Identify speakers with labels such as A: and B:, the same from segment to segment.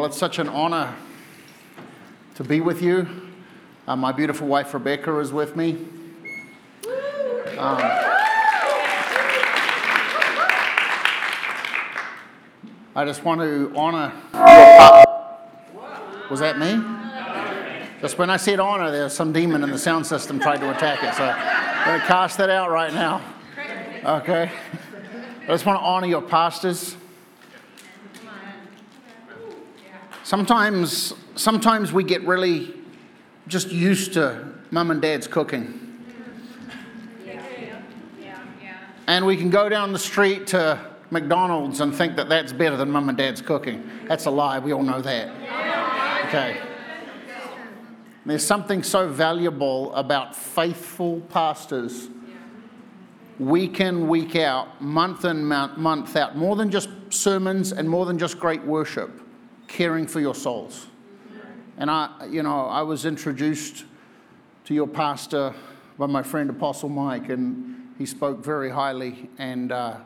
A: Well, it's such an honor to be with you. Uh, my beautiful wife Rebecca is with me. Um, I just want to honor. Was that me? Just when I said honor, there's some demon in the sound system tried to attack it. So I'm going to cast that out right now. Okay? I just want to honor your pastors. Sometimes, sometimes we get really just used to mum and dad's cooking. And we can go down the street to McDonald's and think that that's better than mum and dad's cooking. That's a lie. We all know that. Okay. There's something so valuable about faithful pastors, week in, week out, month in, month out, more than just sermons and more than just great worship, caring for your souls. And I, you know, I was introduced to your pastor by my friend Apostle Mike, and he spoke very highly. And uh,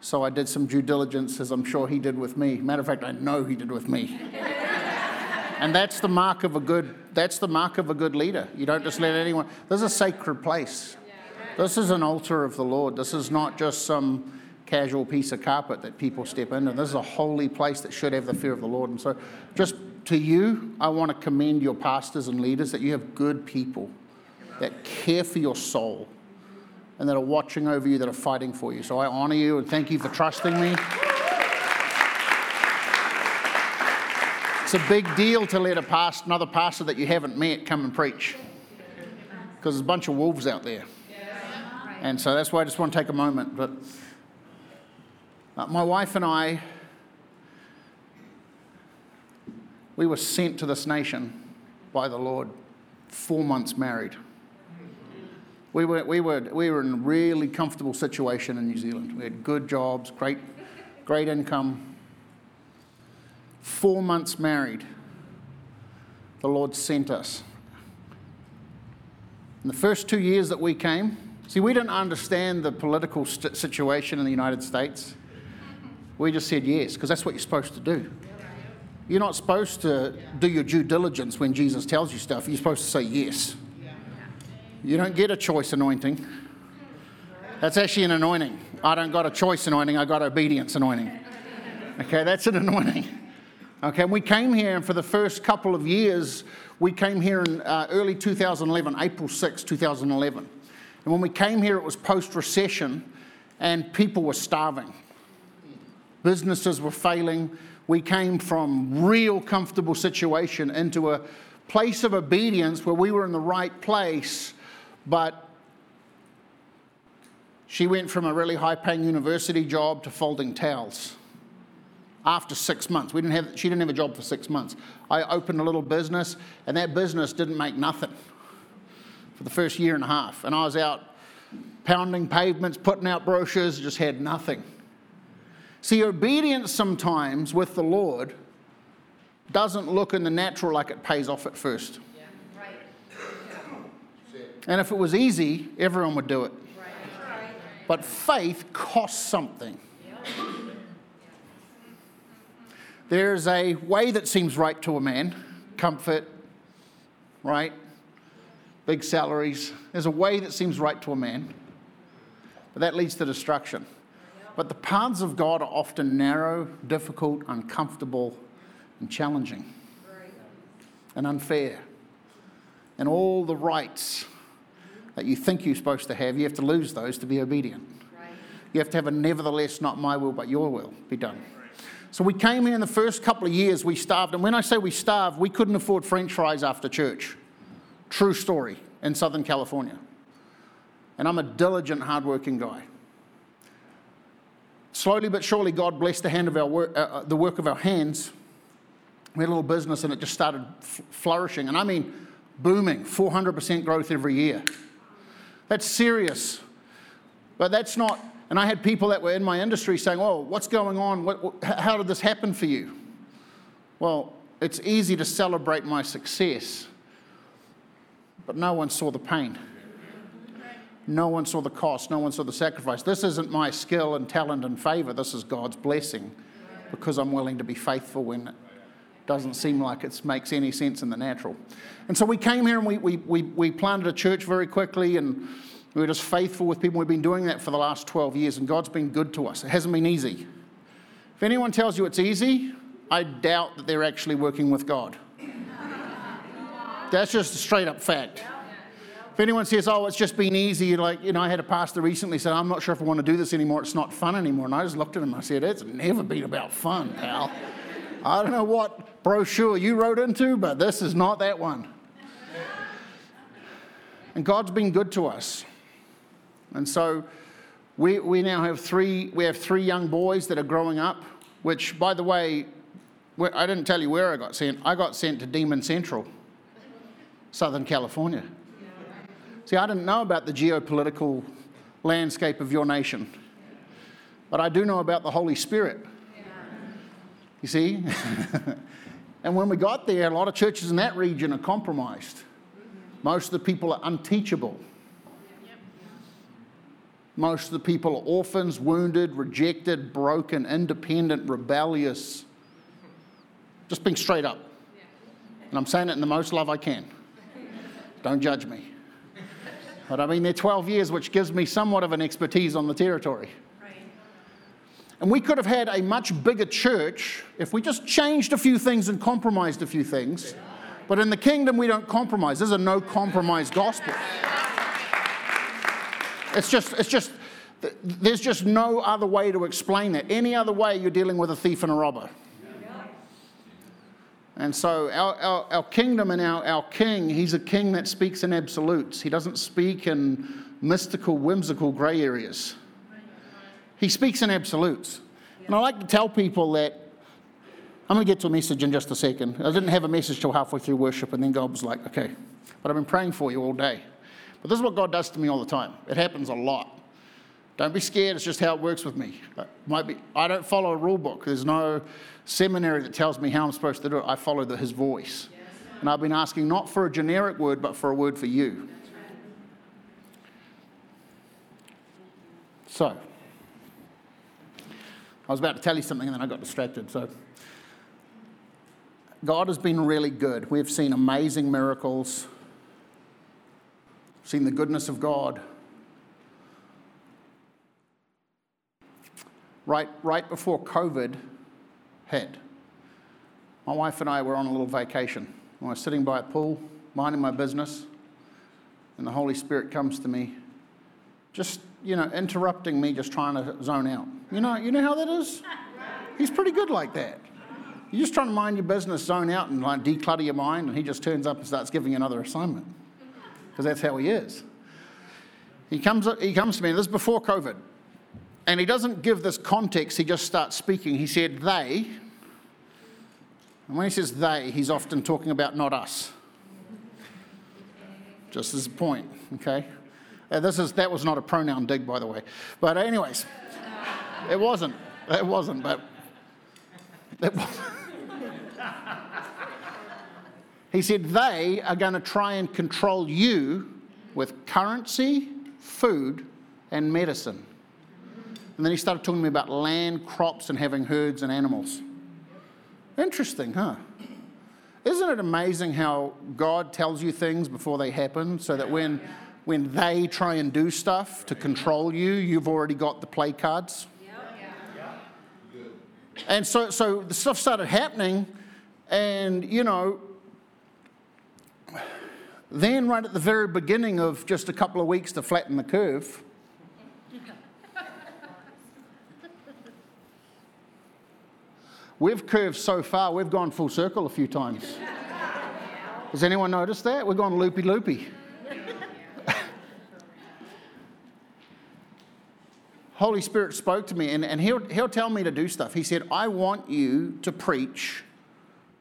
A: so I did some due diligence, as I'm sure he did with me. Matter of fact, I know he did with me. and that's the mark of a good. That's the mark of a good leader. You don't just let anyone. This is a sacred place. This is an altar of the Lord. This is not just some casual piece of carpet that people step into. This is a holy place that should have the fear of the Lord. And so, just to you, I want to commend your pastors and leaders that you have good people that care for your soul and that are watching over you, that are fighting for you. So I honor you and thank you for trusting me. It's a big deal to let a pastor, another pastor that you haven't met come and preach because there's a bunch of wolves out there. And so that's why I just want to take a moment. But uh, my wife and I We were sent to this nation by the Lord, four months married. We were, we, were, we were in a really comfortable situation in New Zealand. We had good jobs, great, great income. Four months married, the Lord sent us. In the first two years that we came, see, we didn't understand the political st- situation in the United States. We just said yes, because that's what you're supposed to do. You're not supposed to do your due diligence when Jesus tells you stuff. You're supposed to say yes. You don't get a choice anointing. That's actually an anointing. I don't got a choice anointing, I got obedience anointing. Okay, that's an anointing. Okay, and we came here, and for the first couple of years, we came here in uh, early 2011, April 6, 2011. And when we came here, it was post recession, and people were starving. Businesses were failing, we came from real comfortable situation into a place of obedience where we were in the right place, but she went from a really high paying university job to folding towels after six months. We didn't have, she didn't have a job for six months. I opened a little business, and that business didn't make nothing for the first year and a half. And I was out pounding pavements, putting out brochures, just had nothing. See, obedience sometimes with the Lord doesn't look in the natural like it pays off at first. Yeah, right. And if it was easy, everyone would do it. But faith costs something. There's a way that seems right to a man comfort, right? Big salaries. There's a way that seems right to a man, but that leads to destruction. But the paths of God are often narrow, difficult, uncomfortable, and challenging, and unfair. And all the rights that you think you're supposed to have, you have to lose those to be obedient. You have to have a nevertheless, not my will, but your will be done. So we came here in the first couple of years, we starved. And when I say we starved, we couldn't afford french fries after church. True story in Southern California. And I'm a diligent, hardworking guy. Slowly but surely, God blessed the, hand of our work, uh, uh the work of our hands. We had a little business and it just started f- flourishing. And I mean, booming, 400% growth every year. That's serious. But that's not, and I had people that were in my industry saying, Oh, what's going on? What, what, how did this happen for you? Well, it's easy to celebrate my success, but no one saw the pain. No one saw the cost. No one saw the sacrifice. This isn't my skill and talent and favor. This is God's blessing because I'm willing to be faithful when it doesn't seem like it makes any sense in the natural. And so we came here and we, we, we, we planted a church very quickly and we were just faithful with people. We've been doing that for the last 12 years and God's been good to us. It hasn't been easy. If anyone tells you it's easy, I doubt that they're actually working with God. That's just a straight up fact. If anyone says, oh, it's just been easy, like, you know, I had a pastor recently said, I'm not sure if I want to do this anymore. It's not fun anymore. And I just looked at him and I said, it's never been about fun, pal. I don't know what brochure you wrote into, but this is not that one. And God's been good to us. And so we, we now have three, we have three young boys that are growing up, which, by the way, I didn't tell you where I got sent. I got sent to Demon Central, Southern California. See, I didn't know about the geopolitical landscape of your nation, but I do know about the Holy Spirit. You see? and when we got there, a lot of churches in that region are compromised. Most of the people are unteachable. Most of the people are orphans, wounded, rejected, broken, independent, rebellious. Just being straight up. And I'm saying it in the most love I can. Don't judge me. But I mean, they're 12 years, which gives me somewhat of an expertise on the territory. And we could have had a much bigger church if we just changed a few things and compromised a few things. But in the kingdom, we don't compromise. There's a no compromise gospel. It's just, it's just, there's just no other way to explain that. Any other way, you're dealing with a thief and a robber. And so, our, our, our, kingdom and our, our king, he's a king that speaks in absolutes. He doesn't speak in mystical, whimsical grey areas. He speaks in absolutes. And I like to tell people that I'm going to get to a message in just a second. I didn't have a message till halfway through worship, and then God was like, okay, but I've been praying for you all day. But this is what God does to me all the time. It happens a lot. Don't be scared, it's just how it works with me. might be, I don't follow a rule book. There's no seminary that tells me how I'm supposed to do it. I follow the, his voice. And I've been asking not for a generic word, but for a word for you. So, I was about to tell you something and then I got distracted. So, God has been really good. We've seen amazing miracles, seen the goodness of God. Right, right before COVID, head. My wife and I were on a little vacation. I was sitting by a pool, minding my business, and the Holy Spirit comes to me, just, you know, interrupting me, just trying to zone out. You know, you know how that is? He's pretty good like that. You're just trying to mind your business, zone out, and like declutter your mind, and he just turns up and starts giving you another assignment. Because that's how he is. He comes, he comes to me, and this is before COVID. And he doesn't give this context, he just starts speaking. He said, They, and when he says they, he's often talking about not us. Just as a point, okay? Uh, this is, that was not a pronoun dig, by the way. But, anyways, it wasn't. It wasn't, but it was. he said, They are going to try and control you with currency, food, and medicine. And then he started talking to me about land, crops, and having herds and animals. Interesting, huh? Isn't it amazing how God tells you things before they happen so that when, when they try and do stuff to control you, you've already got the play cards? And so, so the stuff started happening, and you know, then right at the very beginning of just a couple of weeks to flatten the curve, We've curved so far, we've gone full circle a few times. Has anyone noticed that? We've gone loopy loopy. Holy Spirit spoke to me, and, and he'll, he'll tell me to do stuff. He said, I want you to preach.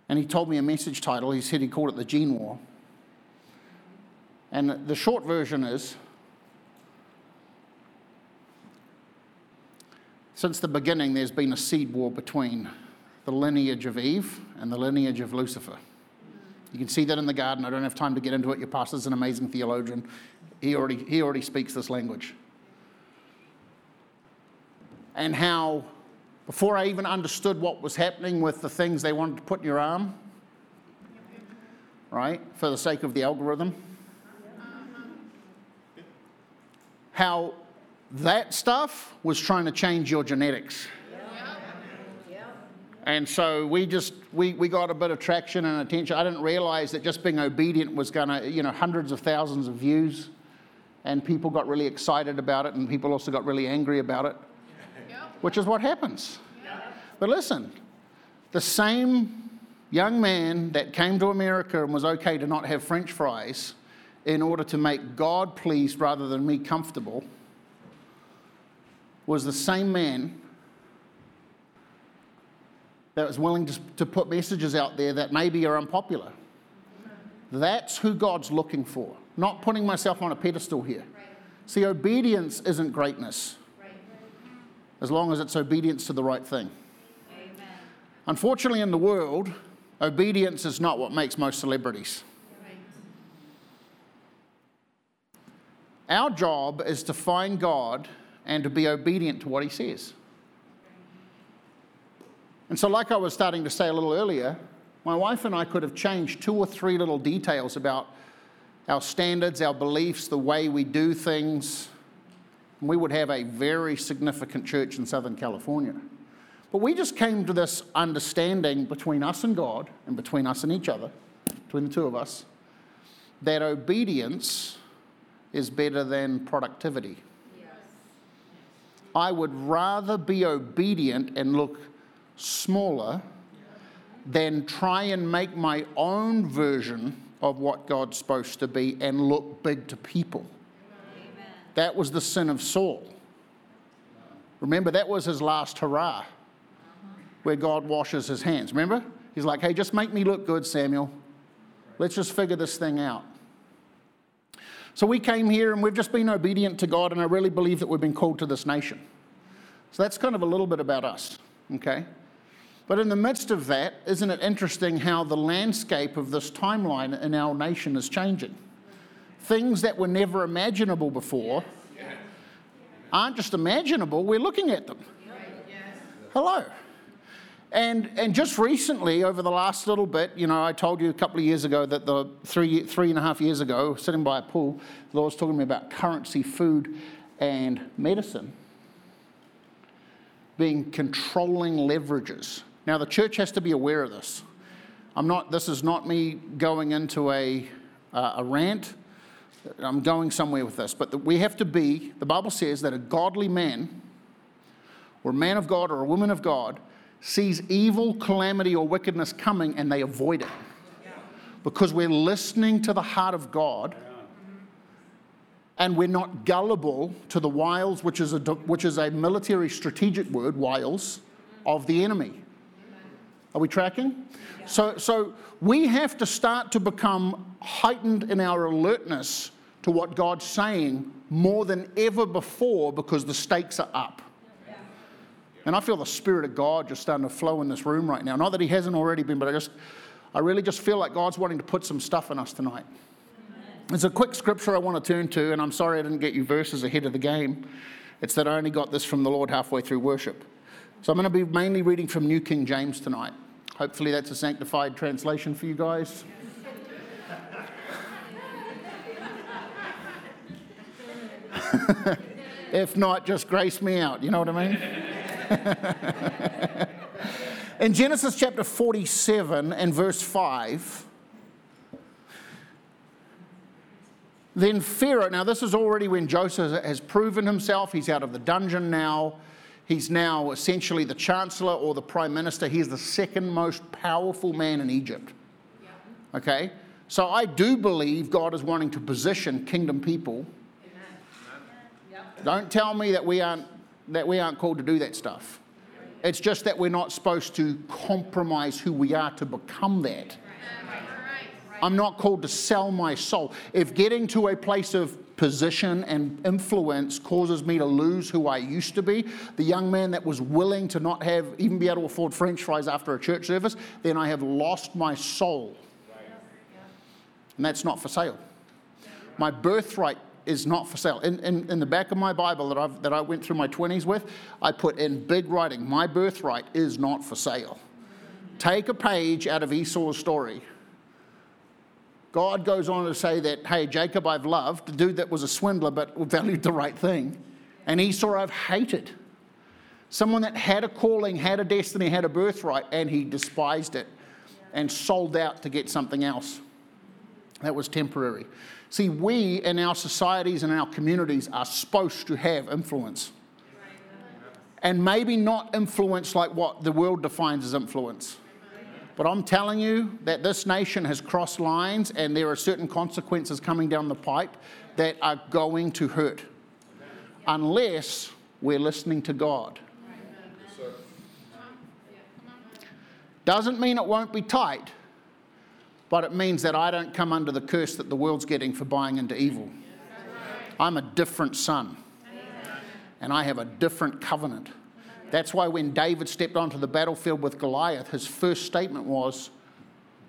A: And he told me a message title. He said he called it The Gene War. And the short version is Since the beginning, there's been a seed war between the lineage of Eve and the lineage of Lucifer. You can see that in the garden. I don't have time to get into it. Your pastor's an amazing theologian. He already, he already speaks this language. And how, before I even understood what was happening with the things they wanted to put in your arm, right, for the sake of the algorithm, how that stuff was trying to change your genetics. And so we just, we, we got a bit of traction and attention. I didn't realize that just being obedient was going to, you know, hundreds of thousands of views. And people got really excited about it, and people also got really angry about it, yep. which is what happens. Yep. But listen, the same young man that came to America and was okay to not have french fries in order to make God pleased rather than me comfortable was the same man that was willing to, to put messages out there that maybe are unpopular. That's who God's looking for, not putting myself on a pedestal here. Right. See, obedience isn't greatness, right. as long as it's obedience to the right thing. Amen. Unfortunately, in the world, obedience is not what makes most celebrities. Our job is to find God and to be obedient to what He says. And so, like I was starting to say a little earlier, my wife and I could have changed two or three little details about our standards, our beliefs, the way we do things. And we would have a very significant church in Southern California. But we just came to this understanding between us and God and between us and each other, between the two of us, that obedience is better than productivity. Yes. I would rather be obedient and look smaller than try and make my own version of what God's supposed to be and look big to people. Amen. That was the sin of Saul. Remember, that was his last hurrah uh-huh. where God washes his hands. Remember? He's like, hey, just make me look good, Samuel. Let's just figure this thing out. So we came here and we've just been obedient to God, and I really believe that we've been called to this nation. So that's kind of a little bit about us, okay? But in the midst of that, isn't it interesting how the landscape of this timeline in our nation is changing? Things that were never imaginable before aren't just imaginable, we're looking at them. Hello. And, and just recently, over the last little bit, you know, I told you a couple of years ago that the three, three and a half years ago, sitting by a pool, the Lord was talking to me about currency, food, and medicine being controlling leverages. Now, the church has to be aware of this. I'm not, this is not me going into a, uh, a rant. I'm going somewhere with this. But the, we have to be, the Bible says that a godly man, or a man of God, or a woman of God, sees evil, calamity, or wickedness coming and they avoid it. Because we're listening to the heart of God and we're not gullible to the wiles, which is a, which is a military strategic word, wiles, of the enemy. Are we tracking? Yeah. So, so we have to start to become heightened in our alertness to what God's saying more than ever before because the stakes are up. Yeah. And I feel the Spirit of God just starting to flow in this room right now. Not that He hasn't already been, but I just, I really just feel like God's wanting to put some stuff in us tonight. There's a quick scripture I want to turn to, and I'm sorry I didn't get you verses ahead of the game. It's that I only got this from the Lord halfway through worship. So I'm going to be mainly reading from New King James tonight. Hopefully, that's a sanctified translation for you guys. if not, just grace me out. You know what I mean? In Genesis chapter 47 and verse 5, then Pharaoh, now this is already when Joseph has proven himself, he's out of the dungeon now. He's now essentially the chancellor or the prime minister. He's the second most powerful man in Egypt. Okay? So I do believe God is wanting to position kingdom people. Don't tell me that we aren't that we aren't called to do that stuff. It's just that we're not supposed to compromise who we are to become that. I'm not called to sell my soul. If getting to a place of position and influence causes me to lose who I used to be, the young man that was willing to not have even be able to afford french fries after a church service, then I have lost my soul. And that's not for sale. My birthright is not for sale. In, in, in the back of my Bible that, I've, that I went through my 20s with, I put in big writing, my birthright is not for sale. Take a page out of Esau's story God goes on to say that, hey, Jacob I've loved, the dude that was a swindler but valued the right thing, and Esau I've hated. Someone that had a calling, had a destiny, had a birthright, and he despised it and sold out to get something else. That was temporary. See, we in our societies and our communities are supposed to have influence. And maybe not influence like what the world defines as influence. But I'm telling you that this nation has crossed lines and there are certain consequences coming down the pipe that are going to hurt unless we're listening to God. Doesn't mean it won't be tight, but it means that I don't come under the curse that the world's getting for buying into evil. I'm a different son, and I have a different covenant. That's why when David stepped onto the battlefield with Goliath, his first statement was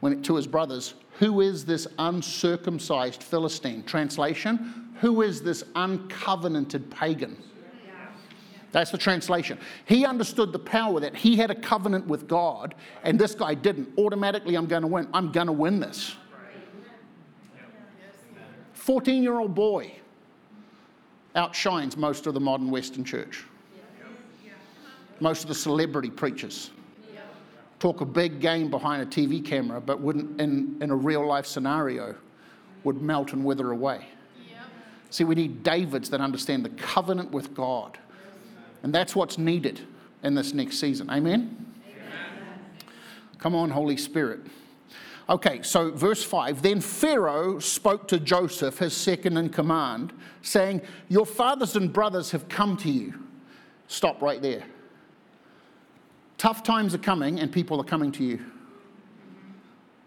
A: when, to his brothers, Who is this uncircumcised Philistine? Translation, Who is this uncovenanted pagan? That's the translation. He understood the power that he had a covenant with God, and this guy didn't. Automatically, I'm going to win. I'm going to win this. 14 year old boy outshines most of the modern Western church most of the celebrity preachers. Talk a big game behind a TV camera, but wouldn't, in, in a real life scenario, would melt and wither away. See, we need Davids that understand the covenant with God. And that's what's needed in this next season. Amen? Amen? Come on, Holy Spirit. Okay, so verse 5 Then Pharaoh spoke to Joseph, his second in command, saying, Your fathers and brothers have come to you. Stop right there. Tough times are coming and people are coming to you.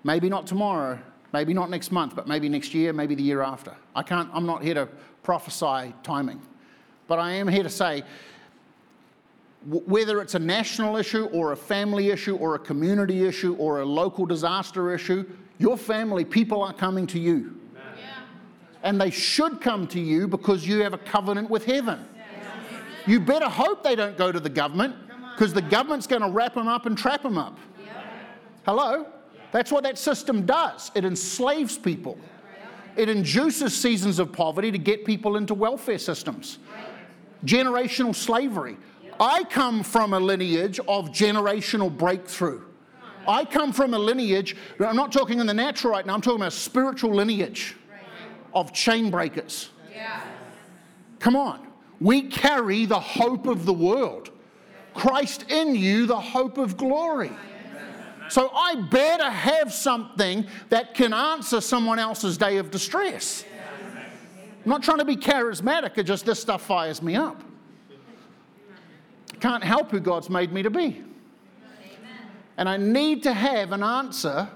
A: Maybe not tomorrow, maybe not next month, but maybe next year, maybe the year after. I can't, I'm not here to prophesy timing, but I am here to say whether it's a national issue or a family issue or a community issue or a local disaster issue, your family, people are coming to you. And they should come to you because you have a covenant with heaven. You better hope they don't go to the government because the government's going to wrap them up and trap them up. Hello? That's what that system does. It enslaves people. It induces seasons of poverty to get people into welfare systems. Generational slavery. I come from a lineage of generational breakthrough. I come from a lineage, I'm not talking in the natural right now, I'm talking about a spiritual lineage of chain breakers. Come on. We carry the hope of the world. Christ in you, the hope of glory. So I better have something that can answer someone else's day of distress. I'm not trying to be charismatic, it just this stuff fires me up. I can't help who God's made me to be. And I need to have an answer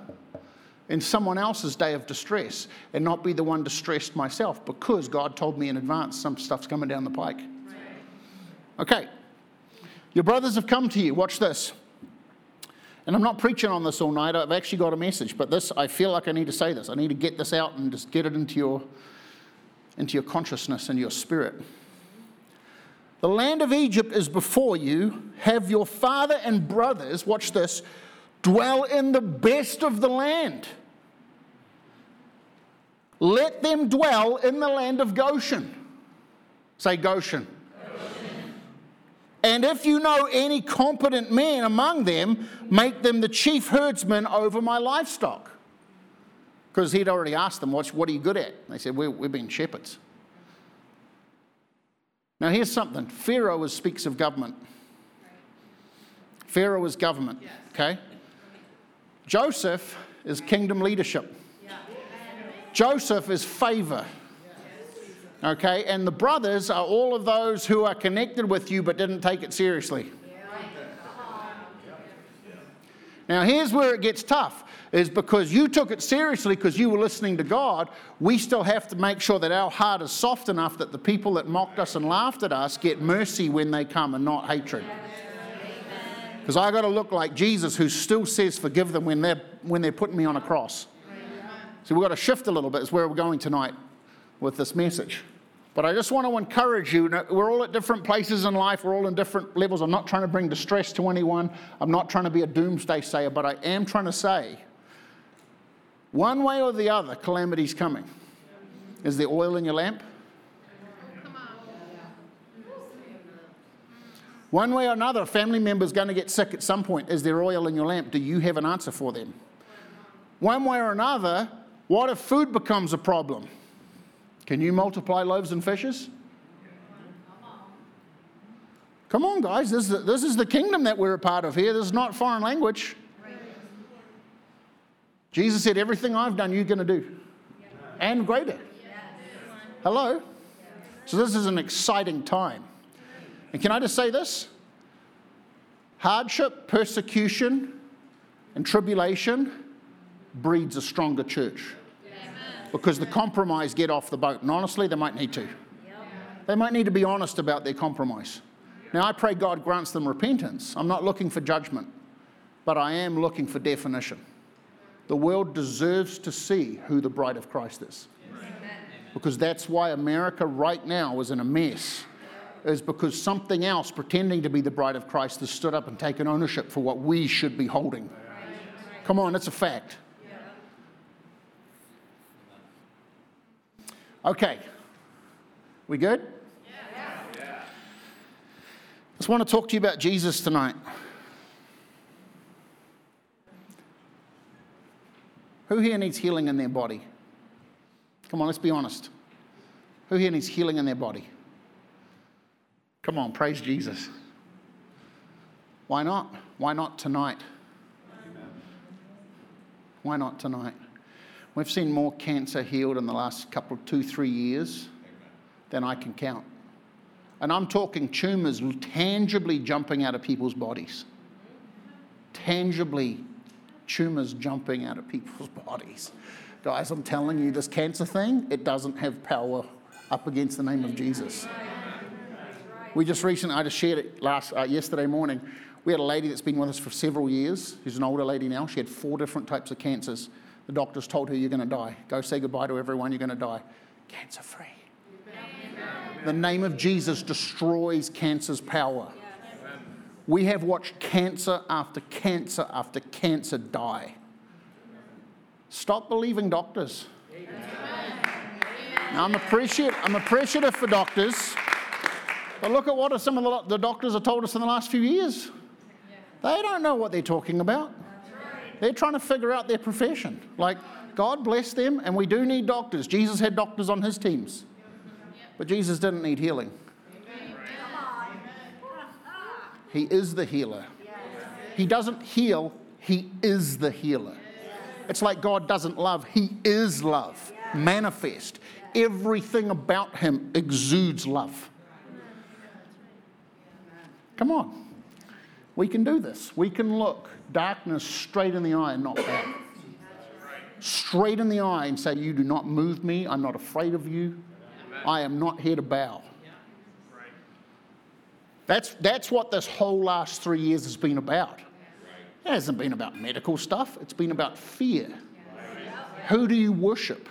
A: in someone else's day of distress and not be the one distressed myself because God told me in advance some stuff's coming down the pike. Okay, your brothers have come to you. Watch this. And I'm not preaching on this all night. I've actually got a message, but this, I feel like I need to say this. I need to get this out and just get it into your, into your consciousness and your spirit. The land of Egypt is before you. Have your father and brothers, watch this, dwell in the best of the land. Let them dwell in the land of Goshen. Say Goshen. And if you know any competent men among them, make them the chief herdsmen over my livestock. Because he'd already asked them, What are you good at? They said, We've been shepherds. Now, here's something Pharaoh speaks of government. Pharaoh is government, okay? Joseph is kingdom leadership. Joseph is favor. Okay, and the brothers are all of those who are connected with you but didn't take it seriously. Now, here's where it gets tough is because you took it seriously because you were listening to God, we still have to make sure that our heart is soft enough that the people that mocked us and laughed at us get mercy when they come and not hatred. Because I got to look like Jesus who still says forgive them when they're, when they're putting me on a cross. So we've got to shift a little bit, is where we're going tonight with this message. But I just want to encourage you. We're all at different places in life. We're all in different levels. I'm not trying to bring distress to anyone. I'm not trying to be a doomsday sayer, but I am trying to say one way or the other, calamity's coming. Is there oil in your lamp? One way or another, a family member is going to get sick at some point. Is there oil in your lamp? Do you have an answer for them? One way or another, what if food becomes a problem? Can you multiply loaves and fishes? Come on, guys. This is, this is the kingdom that we're a part of here. This is not foreign language. Jesus said, Everything I've done, you're going to do. And greater. Hello? So, this is an exciting time. And can I just say this? Hardship, persecution, and tribulation breeds a stronger church because the compromise get off the boat. And honestly, they might need to. They might need to be honest about their compromise. Now, I pray God grants them repentance. I'm not looking for judgment, but I am looking for definition. The world deserves to see who the bride of Christ is. Because that's why America right now is in a mess, is because something else pretending to be the bride of Christ has stood up and taken ownership for what we should be holding. Come on, it's a fact. Okay. We good? Yeah. I just want to talk to you about Jesus tonight. Who here needs healing in their body? Come on, let's be honest. Who here needs healing in their body? Come on, praise Jesus. Why not? Why not tonight? Why not tonight? We've seen more cancer healed in the last couple, two, three years than I can count. And I'm talking tumors tangibly jumping out of people's bodies. Tangibly, tumors jumping out of people's bodies. Guys, I'm telling you, this cancer thing, it doesn't have power up against the name of Jesus. We just recently, I just shared it last, uh, yesterday morning. We had a lady that's been with us for several years. She's an older lady now. She had four different types of cancers. The doctors told her, You're going to die. Go say goodbye to everyone, you're going to die. Cancer free. The name of Jesus destroys cancer's power. We have watched cancer after cancer after cancer die. Stop believing doctors. Now, I'm, appreciate, I'm appreciative for doctors, but look at what some of the doctors have told us in the last few years. They don't know what they're talking about. They're trying to figure out their profession. Like, God bless them, and we do need doctors. Jesus had doctors on his teams, but Jesus didn't need healing. He is the healer. He doesn't heal, He is the healer. It's like God doesn't love, He is love, manifest. Everything about Him exudes love. Come on. We can do this. We can look darkness straight in the eye and not back. Straight in the eye and say, You do not move me. I'm not afraid of you. I am not here to bow. That's, that's what this whole last three years has been about. It hasn't been about medical stuff, it's been about fear. Who do you worship?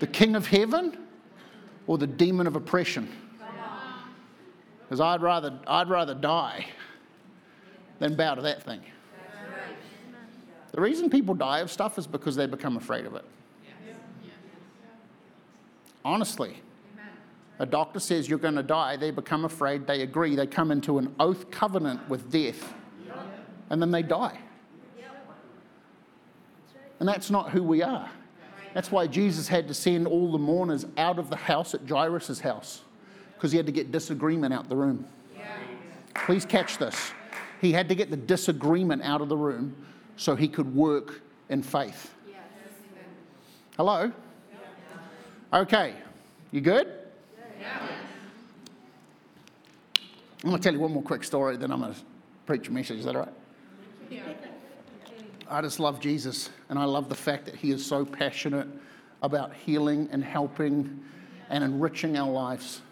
A: The King of Heaven or the demon of oppression? Because I'd rather, I'd rather die than bow to that thing. The reason people die of stuff is because they become afraid of it. Honestly. A doctor says you're going to die, they become afraid, they agree, they come into an oath covenant with death, and then they die. And that's not who we are. That's why Jesus had to send all the mourners out of the house at Jairus' house, because he had to get disagreement out the room. Please catch this. He had to get the disagreement out of the room so he could work in faith. Hello? Okay. You good? I'm going to tell you one more quick story, then I'm going to preach a message. Is that all right? Yeah. I just love Jesus, and I love the fact that he is so passionate about healing and helping and enriching our lives.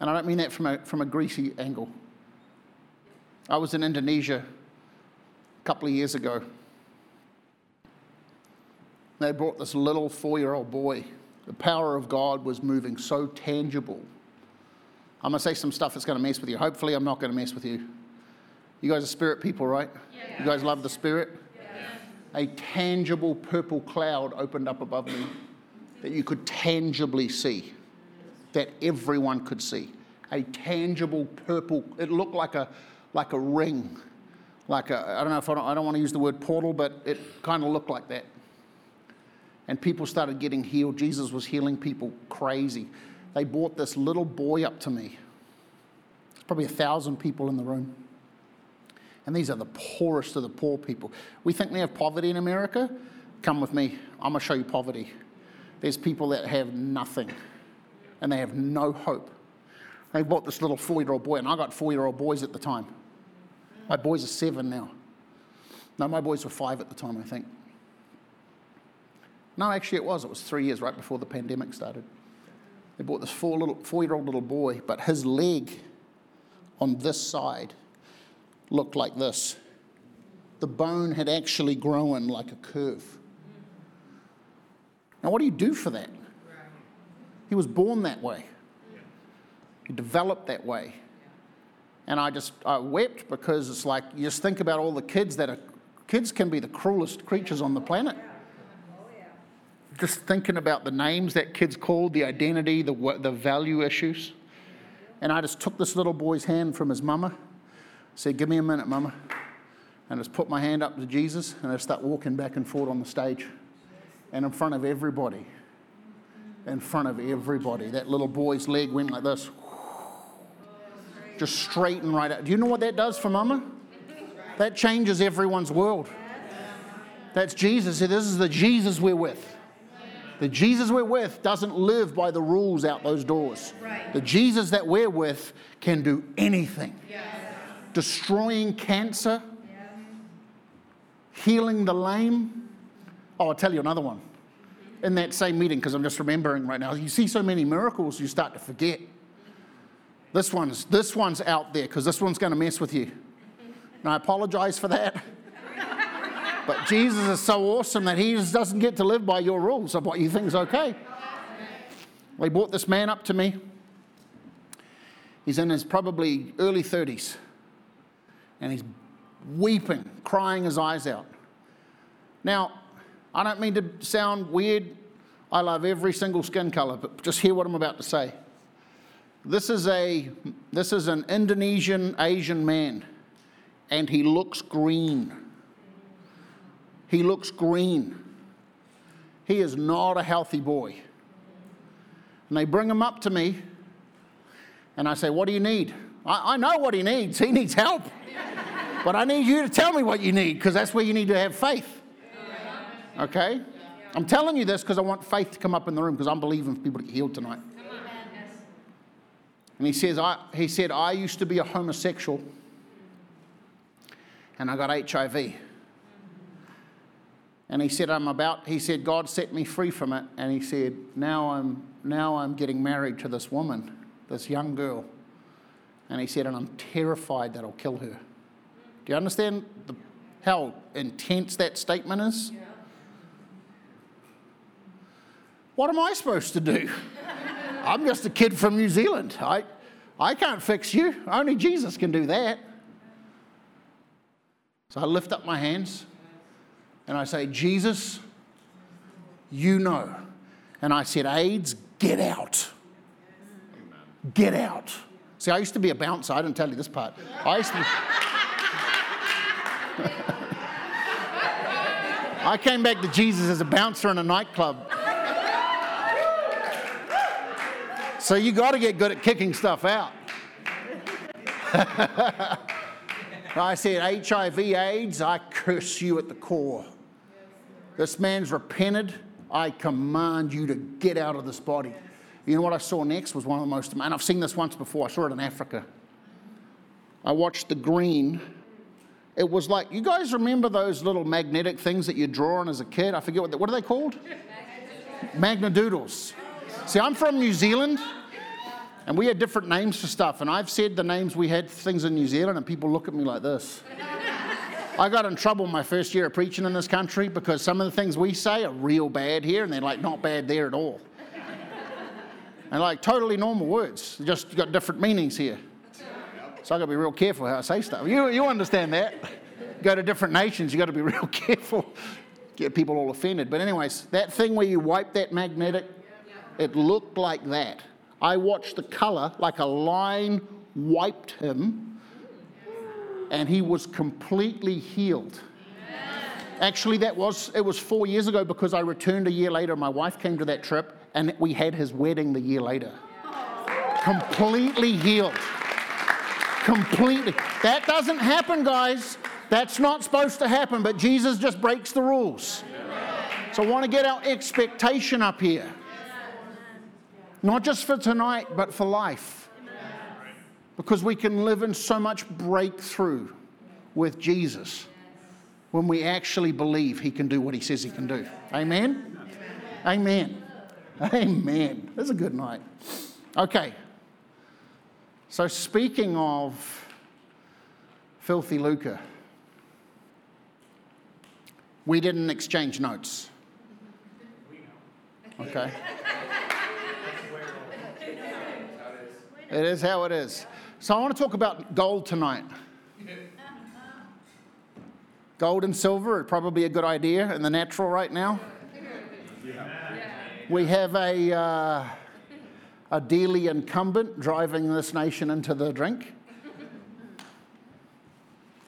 A: And I don't mean that from a, from a greasy angle. I was in Indonesia a couple of years ago. They brought this little four year old boy. The power of God was moving so tangible I'm going to say some stuff that's going to mess with you. Hopefully, I'm not going to mess with you. You guys are spirit people, right? Yeah. You guys love the spirit? Yeah. A tangible purple cloud opened up above me that you could tangibly see, that everyone could see. A tangible purple, it looked like a, like a ring. Like a, I don't know if I don't, I don't want to use the word portal, but it kind of looked like that. And people started getting healed. Jesus was healing people crazy they brought this little boy up to me. There's probably a thousand people in the room. And these are the poorest of the poor people. We think we have poverty in America. Come with me. I'm going to show you poverty. There's people that have nothing and they have no hope. They bought this little four year old boy, and I got four year old boys at the time. My boys are seven now. No, my boys were five at the time, I think. No, actually, it was. It was three years right before the pandemic started. They brought this four, little, four-year-old little boy, but his leg on this side looked like this. The bone had actually grown like a curve. Now, what do you do for that? He was born that way. He developed that way. And I just I wept because it's like you just think about all the kids that are kids can be the cruelest creatures on the planet just thinking about the names that kids called, the identity, the, the value issues. And I just took this little boy's hand from his mama, said, Give me a minute, mama. And I just put my hand up to Jesus and I start walking back and forth on the stage. And in front of everybody, in front of everybody, that little boy's leg went like this. Just straighten right out. Do you know what that does for mama? That changes everyone's world. That's Jesus. This is the Jesus we're with. The Jesus we're with doesn't live by the rules out those doors. The Jesus that we're with can do anything. Destroying cancer, healing the lame. Oh, I'll tell you another one. In that same meeting, because I'm just remembering right now, you see so many miracles, you start to forget. This one's, this one's out there because this one's going to mess with you. And I apologize for that. But Jesus is so awesome that he just doesn't get to live by your rules of what you think is okay. They brought this man up to me. He's in his probably early 30s. And he's weeping, crying his eyes out. Now, I don't mean to sound weird. I love every single skin color, but just hear what I'm about to say. This is, a, this is an Indonesian Asian man, and he looks green. He looks green. He is not a healthy boy. And they bring him up to me, and I say, What do you need? I, I know what he needs. He needs help. but I need you to tell me what you need because that's where you need to have faith. Okay? I'm telling you this because I want faith to come up in the room because I'm believing for people to get healed tonight. And he says, I, he said, I used to be a homosexual and I got HIV. And he said, I'm about, he said, God set me free from it. And he said, now I'm, now I'm getting married to this woman, this young girl. And he said, and I'm terrified that I'll kill her. Do you understand the, how intense that statement is? Yeah. What am I supposed to do? I'm just a kid from New Zealand. I, I can't fix you. Only Jesus can do that. So I lift up my hands and I say, Jesus, you know. And I said, AIDS, get out. Get out. See, I used to be a bouncer. I didn't tell you this part. I used to. Be... I came back to Jesus as a bouncer in a nightclub. So you got to get good at kicking stuff out. I said, HIV, AIDS, I curse you at the core. This man's repented. I command you to get out of this body. You know what I saw next was one of the most, and I've seen this once before, I saw it in Africa. I watched the green. It was like, you guys remember those little magnetic things that you draw on as a kid? I forget what, they, what are they called? Magnadoodles. See, I'm from New Zealand, and we had different names for stuff. And I've said the names we had things in New Zealand, and people look at me like this. I got in trouble my first year of preaching in this country because some of the things we say are real bad here, and they're like not bad there at all. And like totally normal words, just got different meanings here. So I got to be real careful how I say stuff. You, you understand that? Go to different nations, you got to be real careful. Get people all offended. But anyways, that thing where you wipe that magnetic, it looked like that. I watched the color like a line wiped him and he was completely healed. Actually, that was it was four years ago because I returned a year later. My wife came to that trip, and we had his wedding the year later. Completely healed. Completely. That doesn't happen, guys. That's not supposed to happen, but Jesus just breaks the rules. So I want to get our expectation up here. Not just for tonight, but for life because we can live in so much breakthrough with Jesus when we actually believe he can do what he says he can do. Amen? Amen. Amen. This is a good night. Okay. So, speaking of filthy lucre, we didn't exchange notes. Okay. It is how it is. So I want to talk about gold tonight. Gold and silver are probably a good idea in the natural right now. We have a, uh, a daily incumbent driving this nation into the drink.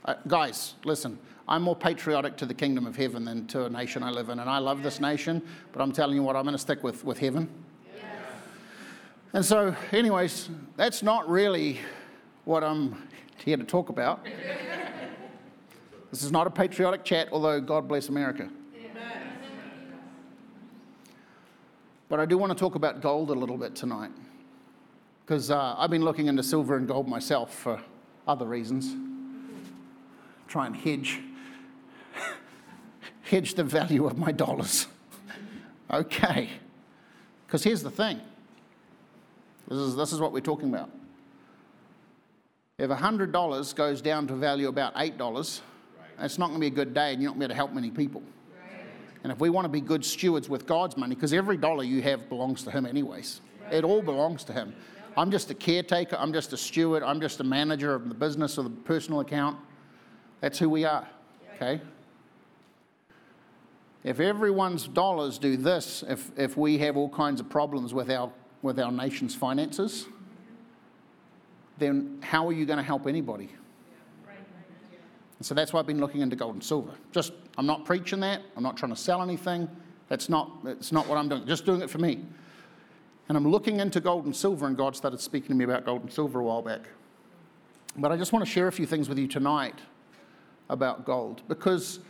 A: Uh, guys, listen, I'm more patriotic to the kingdom of heaven than to a nation I live in. And I love this nation, but I'm telling you what, I'm going to stick with, with heaven. And so, anyways, that's not really what I'm here to talk about. this is not a patriotic chat, although God bless America. But I do want to talk about gold a little bit tonight. Because uh, I've been looking into silver and gold myself for other reasons. Try and hedge, hedge the value of my dollars. okay. Because here's the thing this is, this is what we're talking about. If $100 goes down to value about $8, right. it's not going to be a good day and you're not going to be able to help many people. Right. And if we want to be good stewards with God's money, because every dollar you have belongs to Him, anyways, right. it all belongs to Him. I'm just a caretaker, I'm just a steward, I'm just a manager of the business or the personal account. That's who we are, okay? If everyone's dollars do this, if, if we have all kinds of problems with our, with our nation's finances, then how are you going to help anybody? And so that's why I've been looking into gold and silver. Just, I'm not preaching that. I'm not trying to sell anything. That's not, that's not what I'm doing. Just doing it for me. And I'm looking into gold and silver, and God started speaking to me about gold and silver a while back. But I just want to share a few things with you tonight about gold because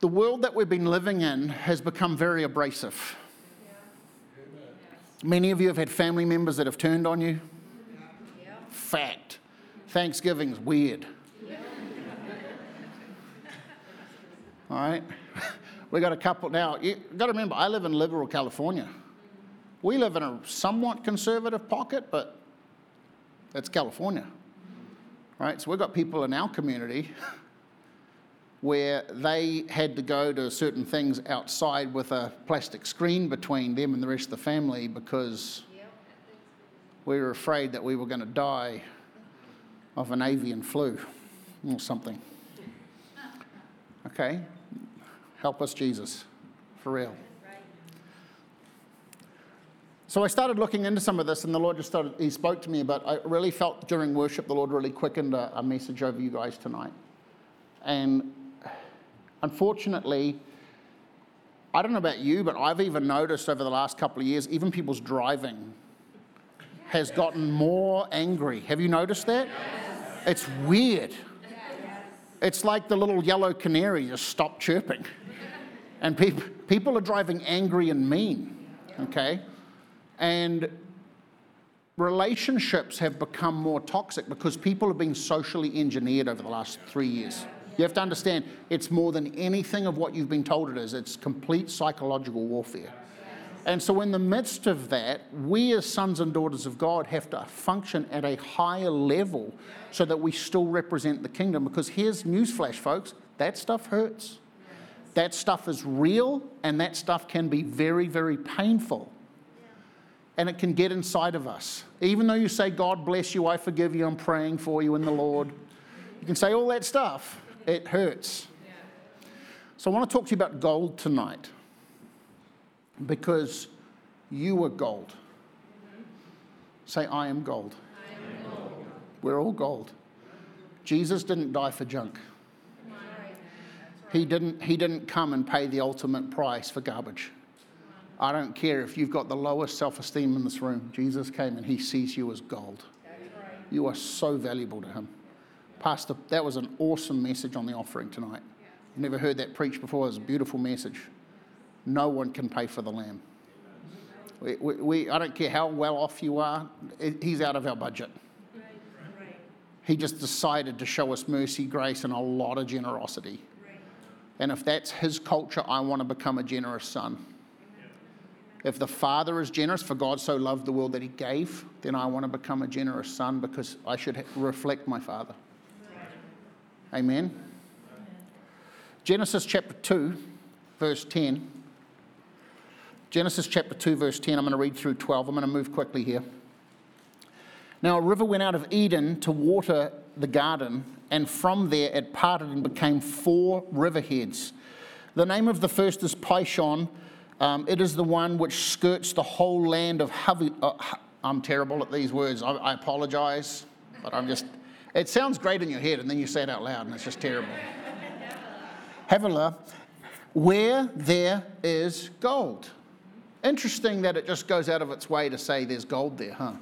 A: the world that we've been living in has become very abrasive. Many of you have had family members that have turned on you fact. Thanksgiving's weird. All right? We got a couple now. You got to remember, I live in liberal California. We live in a somewhat conservative pocket, but that's California. Right? So we've got people in our community where they had to go to certain things outside with a plastic screen between them and the rest of the family because we were afraid that we were going to die of an avian flu or something. Okay? Help us, Jesus, for real. So I started looking into some of this, and the Lord just started, He spoke to me about, I really felt during worship, the Lord really quickened a, a message over you guys tonight. And unfortunately, I don't know about you, but I've even noticed over the last couple of years, even people's driving has gotten more angry. Have you noticed that? It's weird. It's like the little yellow canary just stopped chirping. And pe- people are driving angry and mean, okay? And relationships have become more toxic because people have been socially engineered over the last three years. You have to understand, it's more than anything of what you've been told it is. It's complete psychological warfare. And so, in the midst of that, we as sons and daughters of God have to function at a higher level so that we still represent the kingdom. Because here's newsflash, folks that stuff hurts. That stuff is real, and that stuff can be very, very painful. And it can get inside of us. Even though you say, God bless you, I forgive you, I'm praying for you in the Lord, you can say all that stuff, it hurts. So, I want to talk to you about gold tonight because you are gold. Say, I am gold. I am gold. We're all gold. Jesus didn't die for junk. He didn't, he didn't come and pay the ultimate price for garbage. I don't care if you've got the lowest self esteem in this room. Jesus came and he sees you as gold. You are so valuable to him. Pastor, that was an awesome message on the offering tonight. I've never heard that preached before. It was a beautiful message no one can pay for the lamb. We, we, we, I don't care how well off you are, he's out of our budget. He just decided to show us mercy, grace, and a lot of generosity. And if that's his culture, I want to become a generous son. If the Father is generous, for God so loved the world that he gave, then I want to become a generous son because I should reflect my Father. Amen. Genesis chapter 2, verse 10. Genesis chapter 2, verse 10. I'm going to read through 12. I'm going to move quickly here. Now, a river went out of Eden to water the garden, and from there it parted and became four riverheads. The name of the first is Pishon. Um, it is the one which skirts the whole land of. Uh, I'm terrible at these words. I, I apologize, but I'm just. It sounds great in your head, and then you say it out loud, and it's just terrible. Havilah, where there is gold. Interesting that it just goes out of its way to say there's gold there, huh?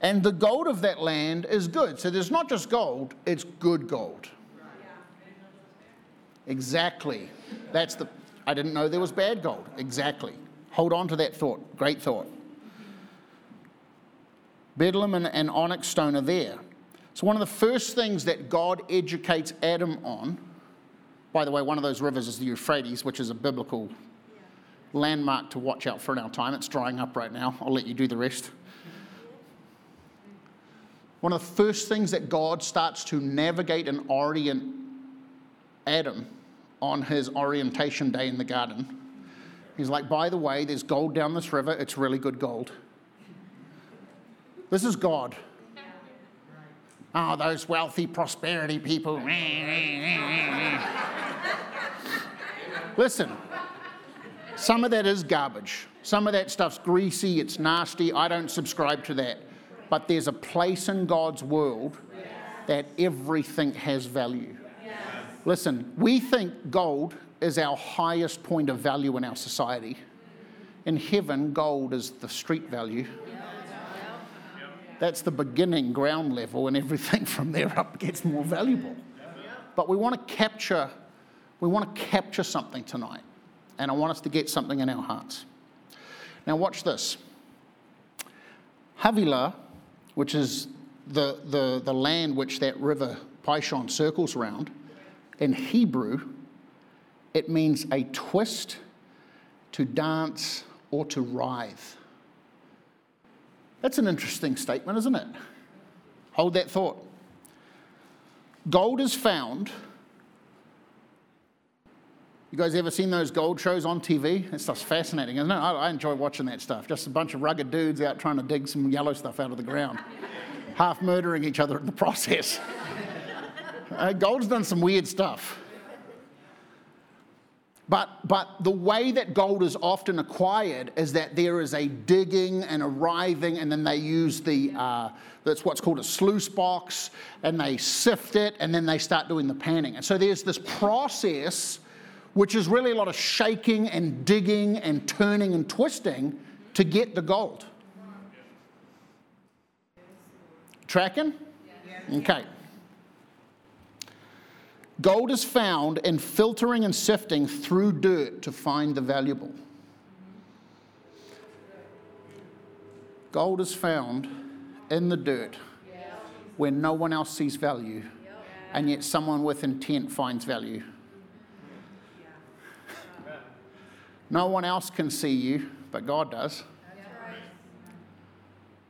A: And the gold of that land is good. So there's not just gold, it's good gold. Exactly. That's the, I didn't know there was bad gold. Exactly. Hold on to that thought. Great thought. Bdellium and, and onyx stone are there. So, one of the first things that God educates Adam on, by the way, one of those rivers is the Euphrates, which is a biblical landmark to watch out for in our time. It's drying up right now. I'll let you do the rest. One of the first things that God starts to navigate and orient Adam on his orientation day in the garden, he's like, by the way, there's gold down this river. It's really good gold. This is God. Oh, those wealthy prosperity people. Listen, some of that is garbage. Some of that stuff's greasy, it's nasty. I don't subscribe to that. But there's a place in God's world that everything has value. Listen, we think gold is our highest point of value in our society. In heaven, gold is the street value. That's the beginning ground level, and everything from there up gets more valuable. But we want to capture, we want to capture something tonight and I want us to get something in our hearts. Now, watch this. Havilah, which is the, the, the land which that river Pishon circles around, in Hebrew, it means a twist, to dance, or to writhe. That's an interesting statement, isn't it? Hold that thought. Gold is found you guys ever seen those gold shows on TV? That stuff's fascinating, isn't it? I, enjoy watching that stuff. Just a bunch of rugged dudes out trying to dig some yellow stuff out of the ground, half murdering each other in the process. Uh, gold's done some weird stuff. But, but the way that gold is often acquired is that there is a digging and a writhing, and then they use the, uh, that's what's called a sluice box, and they sift it, and then they start doing the panning. And so there's this process which is really a lot of shaking and digging and turning and twisting to get the gold. Tracking? Okay. Gold is found in filtering and sifting through dirt to find the valuable. Gold is found in the dirt where no one else sees value, and yet someone with intent finds value. No one else can see you, but God does.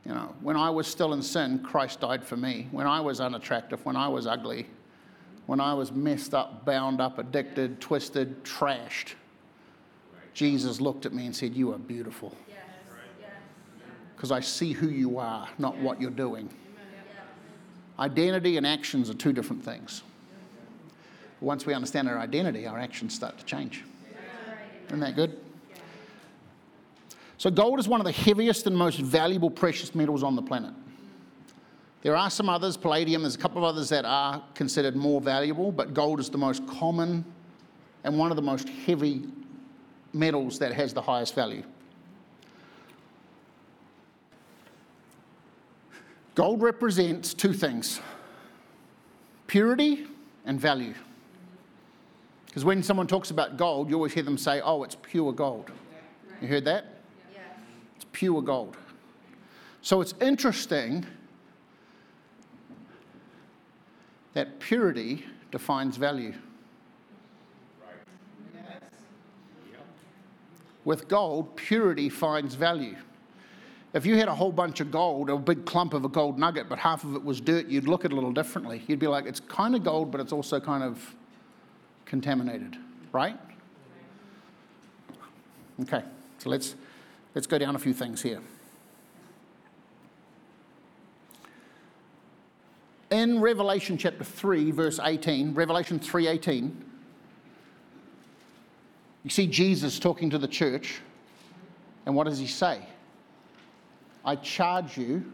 A: You know, when I was still in sin, Christ died for me. When I was unattractive, when I was ugly, when I was messed up, bound up, addicted, twisted, trashed, Jesus looked at me and said, You are beautiful. Because I see who you are, not what you're doing. Identity and actions are two different things. Once we understand our identity, our actions start to change. Isn't that good? So, gold is one of the heaviest and most valuable precious metals on the planet. There are some others, palladium, there's a couple of others that are considered more valuable, but gold is the most common and one of the most heavy metals that has the highest value. Gold represents two things purity and value. Because when someone talks about gold, you always hear them say, oh, it's pure gold. You heard that? It's pure gold. So it's interesting that purity defines value. With gold, purity finds value. If you had a whole bunch of gold, a big clump of a gold nugget, but half of it was dirt, you'd look at it a little differently. You'd be like, it's kind of gold, but it's also kind of contaminated, right? Okay, so let's, let's go down a few things here. In Revelation chapter 3, verse 18, Revelation 3:18, you see Jesus talking to the church, and what does he say? I charge you,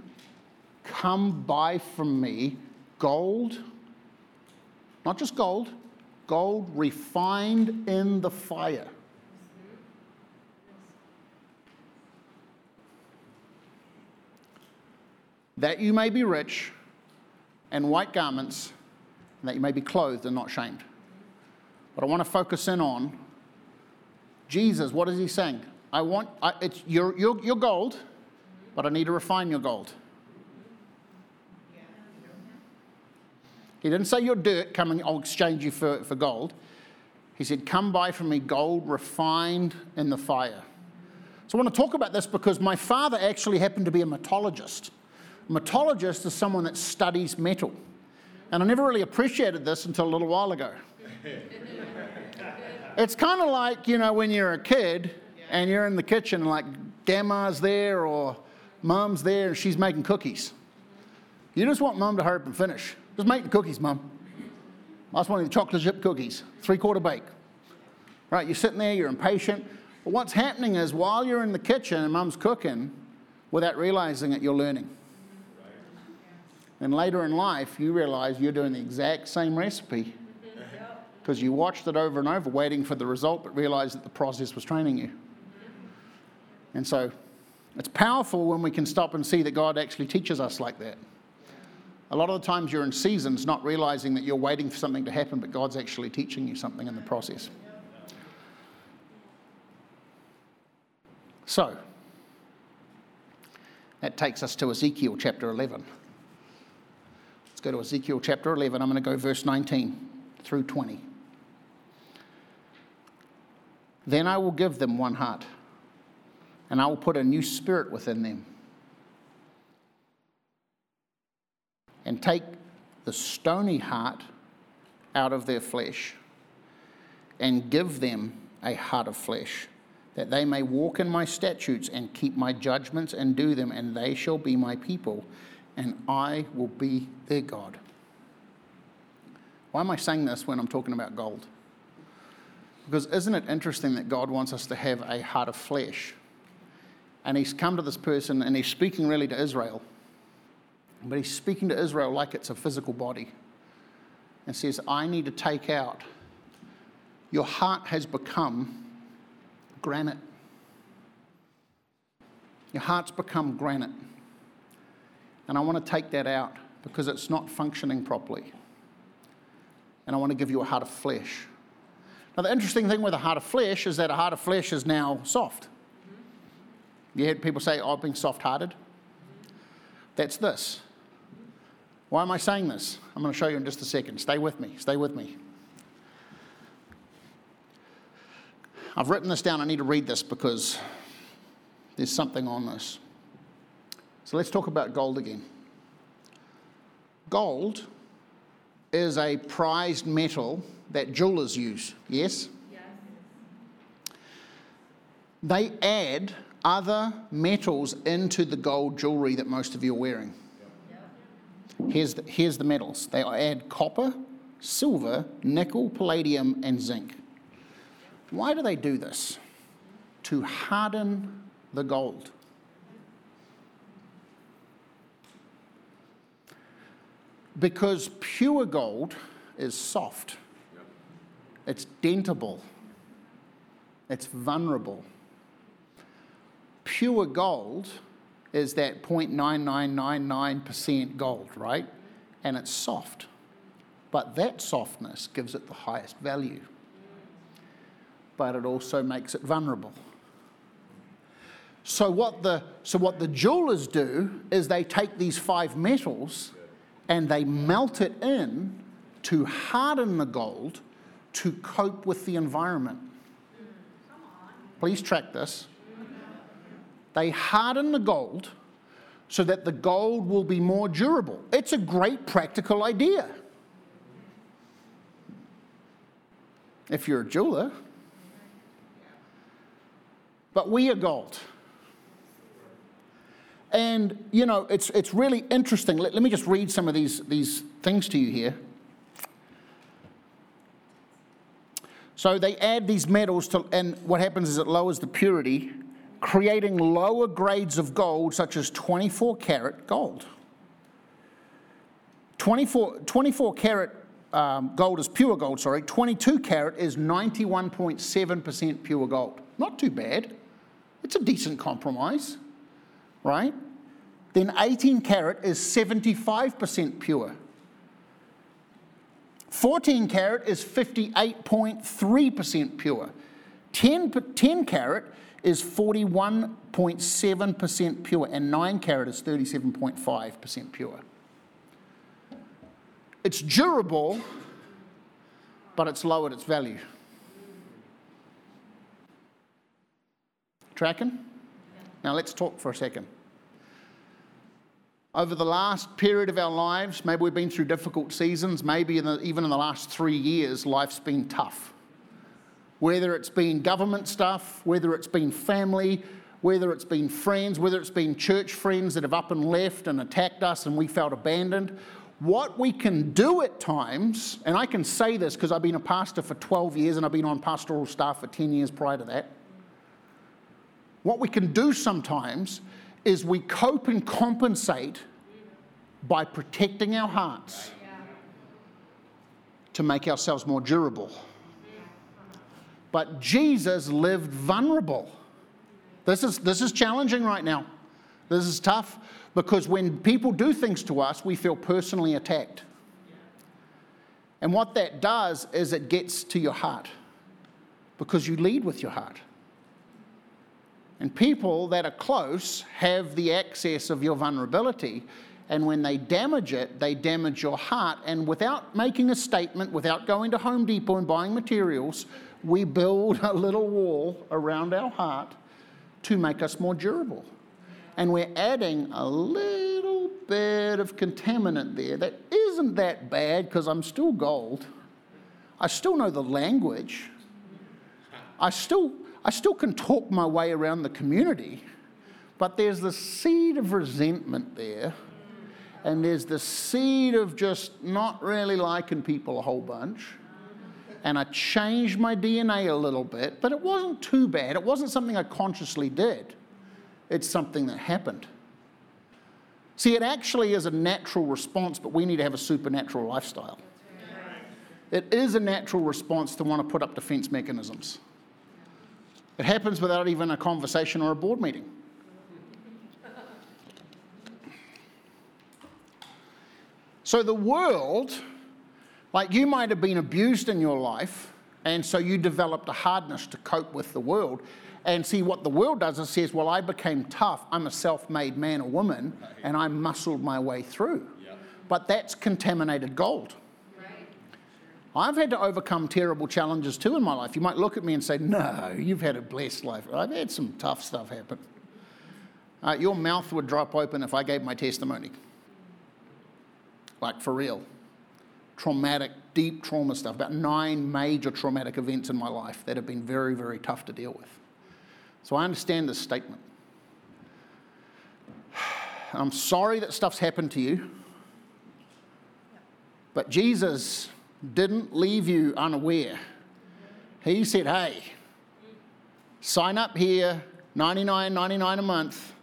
A: come buy from me gold, not just gold, gold refined in the fire. That you may be rich, and white garments, and that you may be clothed and not shamed. But I want to focus in on Jesus. What is he saying? I want, I, it's, you're, you're, you're gold, but I need to refine your gold. He didn't say you're dirt, come and I'll exchange you for, for gold. He said, Come buy from me gold refined in the fire. So I want to talk about this because my father actually happened to be a metallurgist. A metallurgist is someone that studies metal. And I never really appreciated this until a little while ago. it's kind of like, you know, when you're a kid and you're in the kitchen, like grandma's there or mom's there and she's making cookies. You just want mom to hurry up and finish. Just make the cookies, mom. I just want the chocolate chip cookies, three quarter bake. Right, you're sitting there, you're impatient. But what's happening is while you're in the kitchen and mom's cooking, without realizing it, you're learning. And later in life, you realize you're doing the exact same recipe because you watched it over and over, waiting for the result, but realized that the process was training you. And so it's powerful when we can stop and see that God actually teaches us like that. A lot of the times you're in seasons not realizing that you're waiting for something to happen, but God's actually teaching you something in the process. So, that takes us to Ezekiel chapter 11. Let's go to Ezekiel chapter 11. I'm going to go verse 19 through 20. Then I will give them one heart, and I will put a new spirit within them and take the stony heart out of their flesh and give them a heart of flesh, that they may walk in my statutes and keep my judgments and do them, and they shall be my people, and I will be their God. Why am I saying this when I'm talking about gold? Because isn't it interesting that God wants us to have a heart of flesh? And He's come to this person and He's speaking really to Israel. But he's speaking to Israel like it's a physical body and says, I need to take out. Your heart has become granite. Your heart's become granite. And I want to take that out because it's not functioning properly. And I want to give you a heart of flesh. Now, the interesting thing with a heart of flesh is that a heart of flesh is now soft. You heard people say, oh, I've been soft hearted. That's this. Why am I saying this? I'm going to show you in just a second. Stay with me. Stay with me. I've written this down. I need to read this because there's something on this. So let's talk about gold again. Gold is a prized metal that jewelers use, yes? Yes. They add other metals into the gold jewelry that most of you are wearing. Here's the, here's the metals they add copper, silver, nickel, palladium, and zinc. Why do they do this? To harden the gold. Because pure gold is soft, it's dentable, it's vulnerable. Pure gold is that 0.9999% gold, right? And it's soft. But that softness gives it the highest value. But it also makes it vulnerable. So what the so what the jewelers do is they take these five metals and they melt it in to harden the gold to cope with the environment. Please track this. They harden the gold so that the gold will be more durable. It's a great practical idea. If you're a jeweler. But we are gold. And, you know, it's, it's really interesting. Let, let me just read some of these, these things to you here. So they add these metals to, and what happens is it lowers the purity, creating lower grades of gold, such as 24 karat gold. 24, 24 karat um, gold is pure gold, sorry. 22 karat is 91.7% pure gold. Not too bad. It's a decent compromise right? Then 18 carat is 75% pure. 14 carat is 58.3% pure. 10, 10 carat is 41.7% pure, and 9 carat is 37.5% pure. It's durable, but it's lowered its value. Tracking? Now let's talk for a second. Over the last period of our lives, maybe we've been through difficult seasons, maybe in the, even in the last three years, life's been tough. Whether it's been government stuff, whether it's been family, whether it's been friends, whether it's been church friends that have up and left and attacked us and we felt abandoned. What we can do at times, and I can say this because I've been a pastor for 12 years and I've been on pastoral staff for 10 years prior to that what we can do sometimes is we cope and compensate by protecting our hearts to make ourselves more durable. But Jesus lived vulnerable. This is, this is challenging right now. This is tough because when people do things to us, we feel personally attacked. And what that does is it gets to your heart because you lead with your heart. And people that are close have the access of your vulnerability. And when they damage it, they damage your heart. And without making a statement, without going to Home Depot and buying materials, we build a little wall around our heart to make us more durable. And we're adding a little bit of contaminant there that isn't that bad because I'm still gold. I still know the language. I still I still can talk my way around the community, but there's the seed of resentment there, and there's the seed of just not really liking people a whole bunch. And I changed my DNA a little bit, but it wasn't too bad. It wasn't something I consciously did, it's something that happened. See, it actually is a natural response, but we need to have a supernatural lifestyle. It is a natural response to want to put up defense mechanisms. It happens without even a conversation or a board meeting. So the world, like you might have been abused in your life, And so you developed a hardness to cope with the world. And see, what the world does is says, Well, I became tough. I'm a self made man or woman, and I muscled my way through. But that's contaminated gold. I've had to overcome terrible challenges too in my life. You might look at me and say, No, you've had a blessed life. I've had some tough stuff happen. Uh, your mouth would drop open if I gave my testimony. Like for real. Traumatic, deep trauma stuff. About nine major traumatic events in my life that have been very, very tough to deal with. So I understand this statement. I'm sorry that stuff's happened to you. But Jesus didn't leave you unaware. He said, hey, sign up here, 99.99 a month,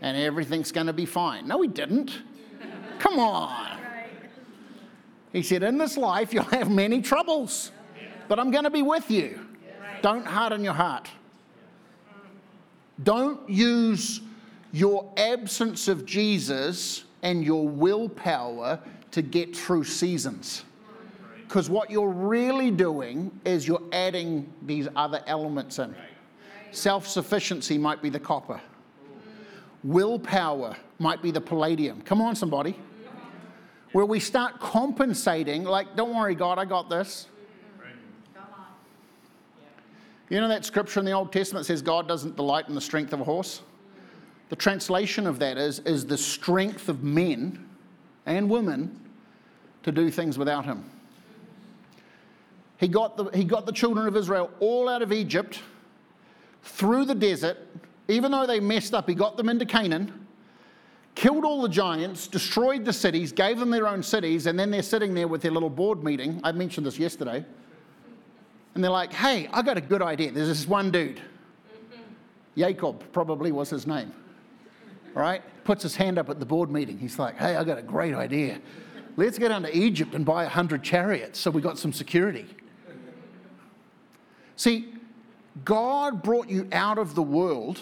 A: and everything's going to be fine. No, he didn't. Come on. He said, in this life, you'll have many troubles, but I'm going to be with you. Don't harden your heart. Don't use your absence of Jesus and your willpower to get through seasons. Because what you're really doing is you're adding these other elements in. Self sufficiency might be the copper, willpower might be the palladium. Come on, somebody. Where we start compensating, like, don't worry, God, I got this. You know that scripture in the Old Testament says God doesn't delight in the strength of a horse? The translation of that is, is the strength of men and women to do things without him. He got, the, he got the children of Israel all out of Egypt, through the desert. Even though they messed up, he got them into Canaan, killed all the giants, destroyed the cities, gave them their own cities, and then they're sitting there with their little board meeting. I mentioned this yesterday. And they're like, hey, I got a good idea. There's this one dude. Jacob probably was his name. Right? Puts his hand up at the board meeting. He's like, hey, I got a great idea. Let's go down to Egypt and buy 100 chariots so we got some security. See, God brought you out of the world.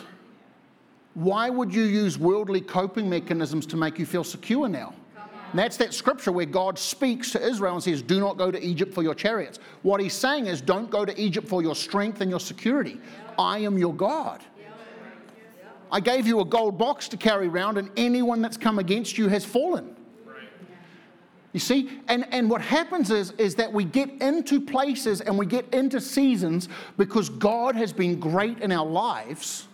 A: Why would you use worldly coping mechanisms to make you feel secure now? And that's that scripture where God speaks to Israel and says, Do not go to Egypt for your chariots. What he's saying is, Don't go to Egypt for your strength and your security. I am your God. I gave you a gold box to carry around, and anyone that's come against you has fallen. You see? And, and what happens is, is that we get into places and we get into seasons because God has been great in our lives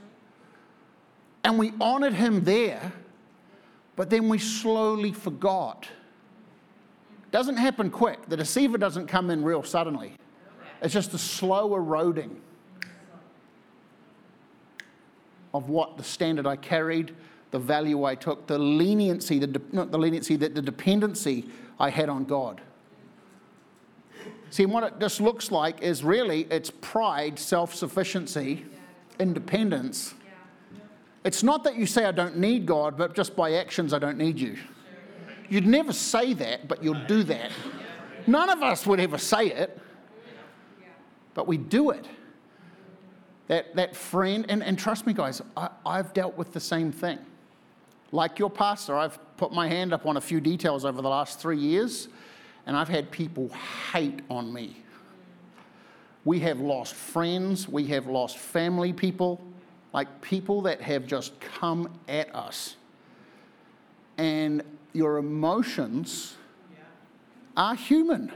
A: and we honored Him there, but then we slowly forgot. Doesn't happen quick. The deceiver doesn't come in real suddenly. It's just a slow eroding of what the standard I carried, the value I took, the leniency, the de- not the leniency, the, the dependency I had on God. See, what it just looks like is really it's pride, self sufficiency, independence. It's not that you say, I don't need God, but just by actions, I don't need you. You'd never say that, but you'll do that. None of us would ever say it, but we do it. That, that friend, and, and trust me, guys, I, I've dealt with the same thing. Like your pastor, I've put my hand up on a few details over the last three years, and I've had people hate on me. We have lost friends, we have lost family people, like people that have just come at us. And your emotions are human.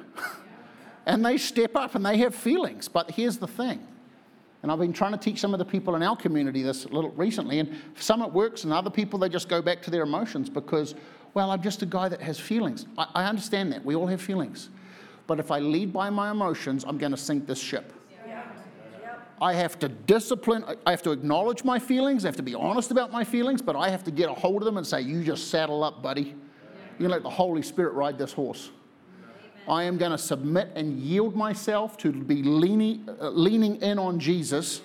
A: and they step up and they have feelings. But here's the thing and I've been trying to teach some of the people in our community this little recently. And some it works, and other people they just go back to their emotions because, well, I'm just a guy that has feelings. I, I understand that. We all have feelings. But if I lead by my emotions, I'm going to sink this ship. I have to discipline, I have to acknowledge my feelings, I have to be honest about my feelings, but I have to get a hold of them and say, You just saddle up, buddy. You let the Holy Spirit ride this horse. I am going to submit and yield myself to be leaning, uh, leaning in on Jesus.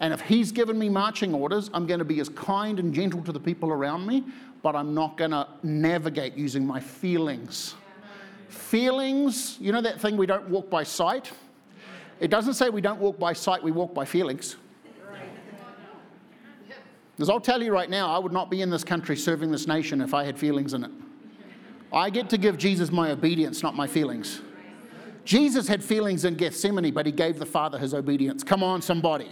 A: And if He's given me marching orders, I'm going to be as kind and gentle to the people around me, but I'm not going to navigate using my feelings. Feelings, you know that thing we don't walk by sight? It doesn't say we don't walk by sight, we walk by feelings. Because I'll tell you right now, I would not be in this country serving this nation if I had feelings in it. I get to give Jesus my obedience, not my feelings. Jesus had feelings in Gethsemane, but he gave the Father his obedience. Come on, somebody.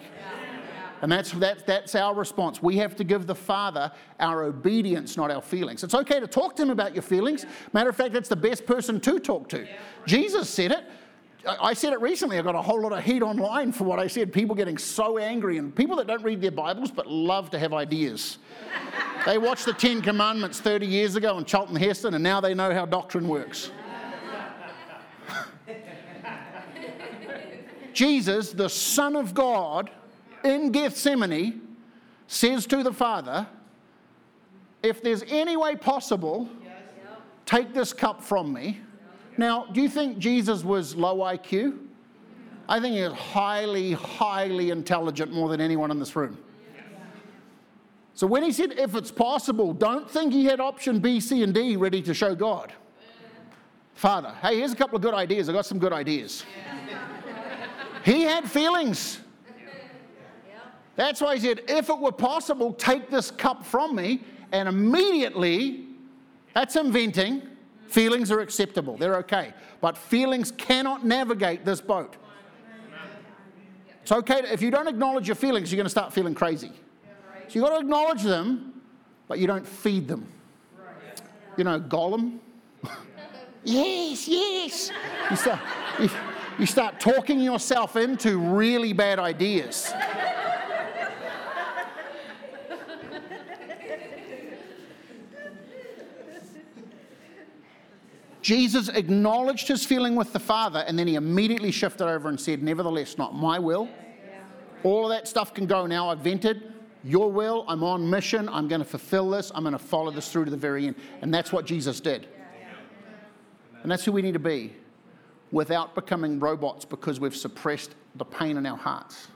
A: And that's, that's, that's our response. We have to give the Father our obedience, not our feelings. It's okay to talk to Him about your feelings. Matter of fact, that's the best person to talk to. Jesus said it. I said it recently. I got a whole lot of heat online for what I said. People getting so angry, and people that don't read their Bibles but love to have ideas. they watched the Ten Commandments 30 years ago in Charlton Heston, and now they know how doctrine works. Jesus, the Son of God, in Gethsemane says to the Father, If there's any way possible, take this cup from me. Now, do you think Jesus was low IQ? I think he was highly, highly intelligent more than anyone in this room. So when he said, if it's possible, don't think he had option B, C, and D ready to show God. Father, hey, here's a couple of good ideas. I got some good ideas. he had feelings. That's why he said, if it were possible, take this cup from me. And immediately, that's inventing. Feelings are acceptable, they're okay. But feelings cannot navigate this boat. It's okay, to, if you don't acknowledge your feelings, you're going to start feeling crazy. So you've got to acknowledge them, but you don't feed them. You know, Gollum. yes, yes. You start, you, you start talking yourself into really bad ideas. Jesus acknowledged his feeling with the Father, and then he immediately shifted over and said, Nevertheless, not my will. All of that stuff can go now. I've vented your will. I'm on mission. I'm going to fulfill this. I'm going to follow this through to the very end. And that's what Jesus did. And that's who we need to be without becoming robots because we've suppressed the pain in our hearts.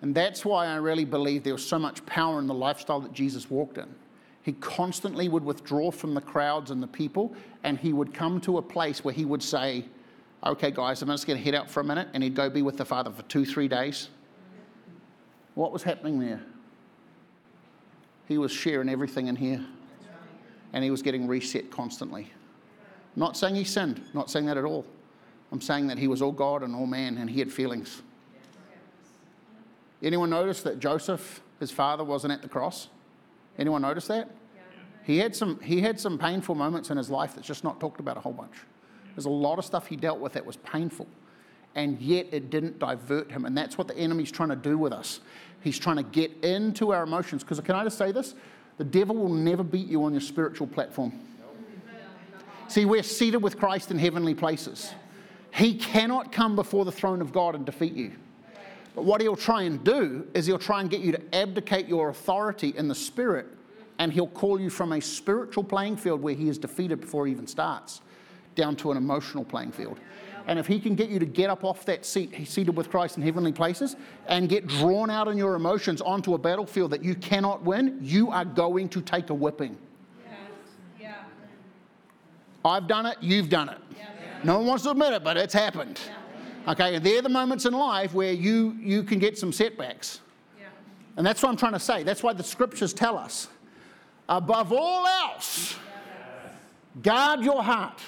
A: And that's why I really believe there was so much power in the lifestyle that Jesus walked in. He constantly would withdraw from the crowds and the people, and he would come to a place where he would say, Okay, guys, I'm just going to head out for a minute, and he'd go be with the Father for two, three days. What was happening there? He was sharing everything in here, and he was getting reset constantly. Not saying he sinned, not saying that at all. I'm saying that he was all God and all man, and he had feelings. Anyone notice that Joseph, his father, wasn't at the cross? Anyone notice that? He had, some, he had some painful moments in his life that's just not talked about a whole bunch. There's a lot of stuff he dealt with that was painful, and yet it didn't divert him. And that's what the enemy's trying to do with us. He's trying to get into our emotions. Because can I just say this? The devil will never beat you on your spiritual platform. See, we're seated with Christ in heavenly places. He cannot come before the throne of God and defeat you. But what he'll try and do is he'll try and get you to abdicate your authority in the spirit and he'll call you from a spiritual playing field where he is defeated before he even starts down to an emotional playing field. And if he can get you to get up off that seat, he's seated with Christ in heavenly places, and get drawn out in your emotions onto a battlefield that you cannot win, you are going to take a whipping. Yes. Yeah. I've done it, you've done it. Yeah. No one wants to admit it, but it's happened. Yeah. Okay, and they're the moments in life where you, you can get some setbacks. And that's what I'm trying to say. That's why the scriptures tell us above all else, guard your heart,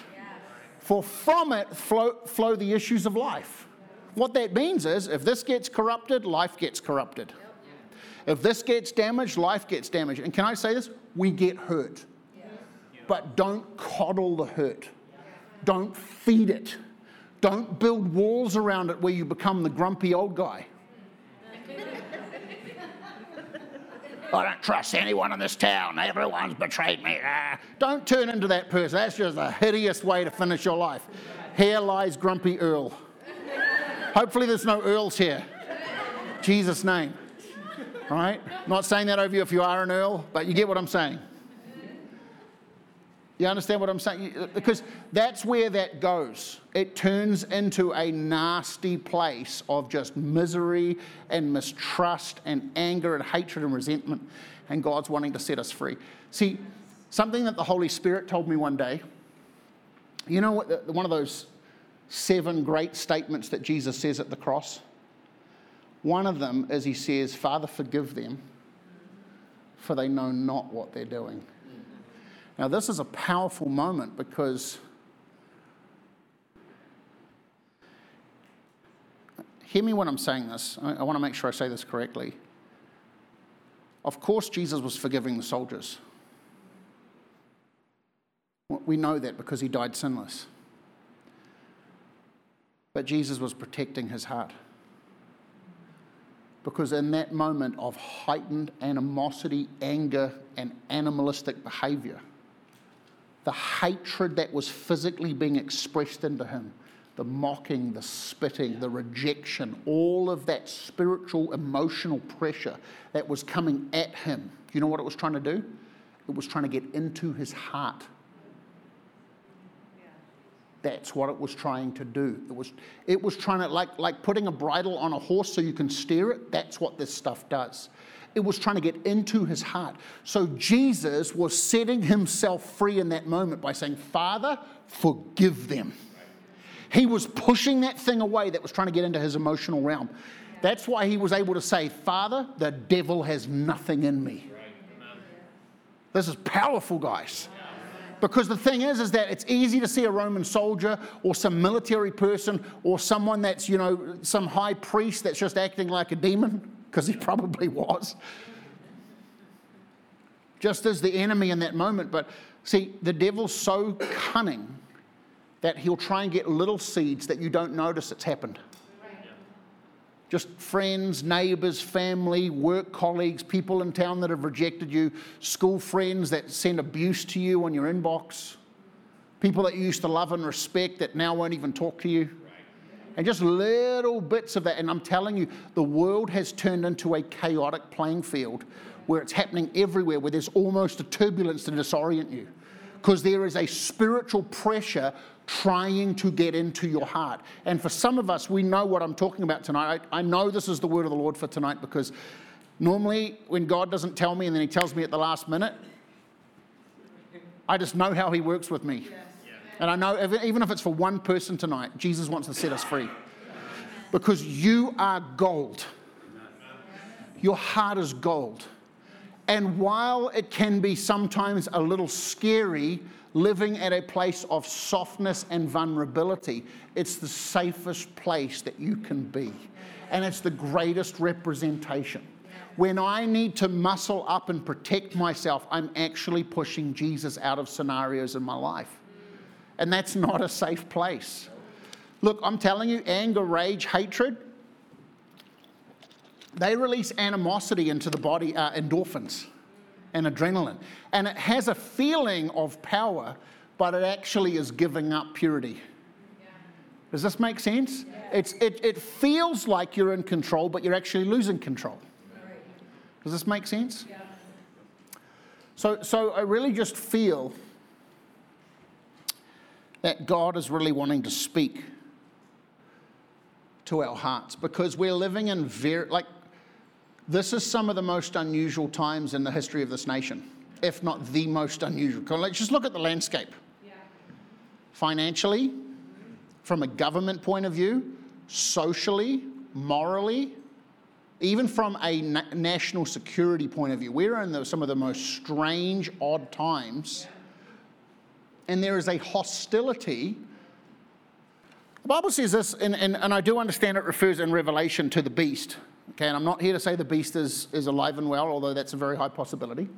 A: for from it flow, flow the issues of life. What that means is if this gets corrupted, life gets corrupted. If this gets damaged, life gets damaged. And can I say this? We get hurt. But don't coddle the hurt, don't feed it. Don't build walls around it where you become the grumpy old guy. I don't trust anyone in this town. Everyone's betrayed me. Ah. Don't turn into that person. That's just a hideous way to finish your life. Here lies Grumpy Earl. Hopefully, there's no Earls here. Jesus' name. All right? Not saying that over you if you are an Earl, but you get what I'm saying. You understand what I'm saying? Because that's where that goes. It turns into a nasty place of just misery and mistrust and anger and hatred and resentment. And God's wanting to set us free. See, something that the Holy Spirit told me one day, you know what, one of those seven great statements that Jesus says at the cross? One of them is He says, Father, forgive them, for they know not what they're doing. Now, this is a powerful moment because hear me when I'm saying this. I, I want to make sure I say this correctly. Of course, Jesus was forgiving the soldiers. We know that because he died sinless. But Jesus was protecting his heart. Because in that moment of heightened animosity, anger, and animalistic behavior, the hatred that was physically being expressed into him, the mocking, the spitting, the rejection, all of that spiritual, emotional pressure that was coming at him, you know what it was trying to do? It was trying to get into his heart. That's what it was trying to do. It was, it was trying to, like, like putting a bridle on a horse so you can steer it. That's what this stuff does. It was trying to get into his heart. So Jesus was setting himself free in that moment by saying, Father, forgive them. He was pushing that thing away that was trying to get into his emotional realm. That's why he was able to say, Father, the devil has nothing in me. This is powerful, guys. Because the thing is, is that it's easy to see a Roman soldier or some military person or someone that's, you know, some high priest that's just acting like a demon, because he probably was. Just as the enemy in that moment. But see, the devil's so cunning that he'll try and get little seeds that you don't notice it's happened just friends, neighbors, family, work colleagues, people in town that have rejected you, school friends that send abuse to you on your inbox, people that you used to love and respect that now won't even talk to you. And just little bits of that. And I'm telling you, the world has turned into a chaotic playing field where it's happening everywhere, where there's almost a turbulence to disorient you. Because there is a spiritual pressure trying to get into your heart. And for some of us, we know what I'm talking about tonight. I, I, know this is the word of the Lord for tonight because normally when God doesn't tell me and then He tells me at the last minute, I just know how He works with me. And I know even if it's for one person tonight, Jesus wants to set us free. Because you are gold. Your heart is gold. And while it can be sometimes a little scary, living at a place of softness and vulnerability, it's the safest place that you can be. And it's the greatest representation. When I need to muscle up and protect myself, I'm actually pushing Jesus out of scenarios in my life. And that's not a safe place. Look, I'm telling you, anger, rage, hatred, they release animosity into the body, uh, endorphins and adrenaline. And it has a feeling of power, but it actually is giving up purity. Does this make sense? It's, it, it feels like you're in control, but you're actually losing control. Does this make sense? So, so I really just feel that God is really wanting to speak to our hearts because we're living in very, like, this is some of the most unusual times in the history of this nation, if not the most unusual. Let's just look at the landscape. Yeah. Financially, from a government point of view, socially, morally, even from a na- national security point of view, we're in the, some of the most strange, odd times. Yeah. And there is a hostility. The Bible says this, and, and, and I do understand it refers in Revelation to the beast. Okay, and I'm not here to say the beast is, is alive and well, although that's a very high possibility.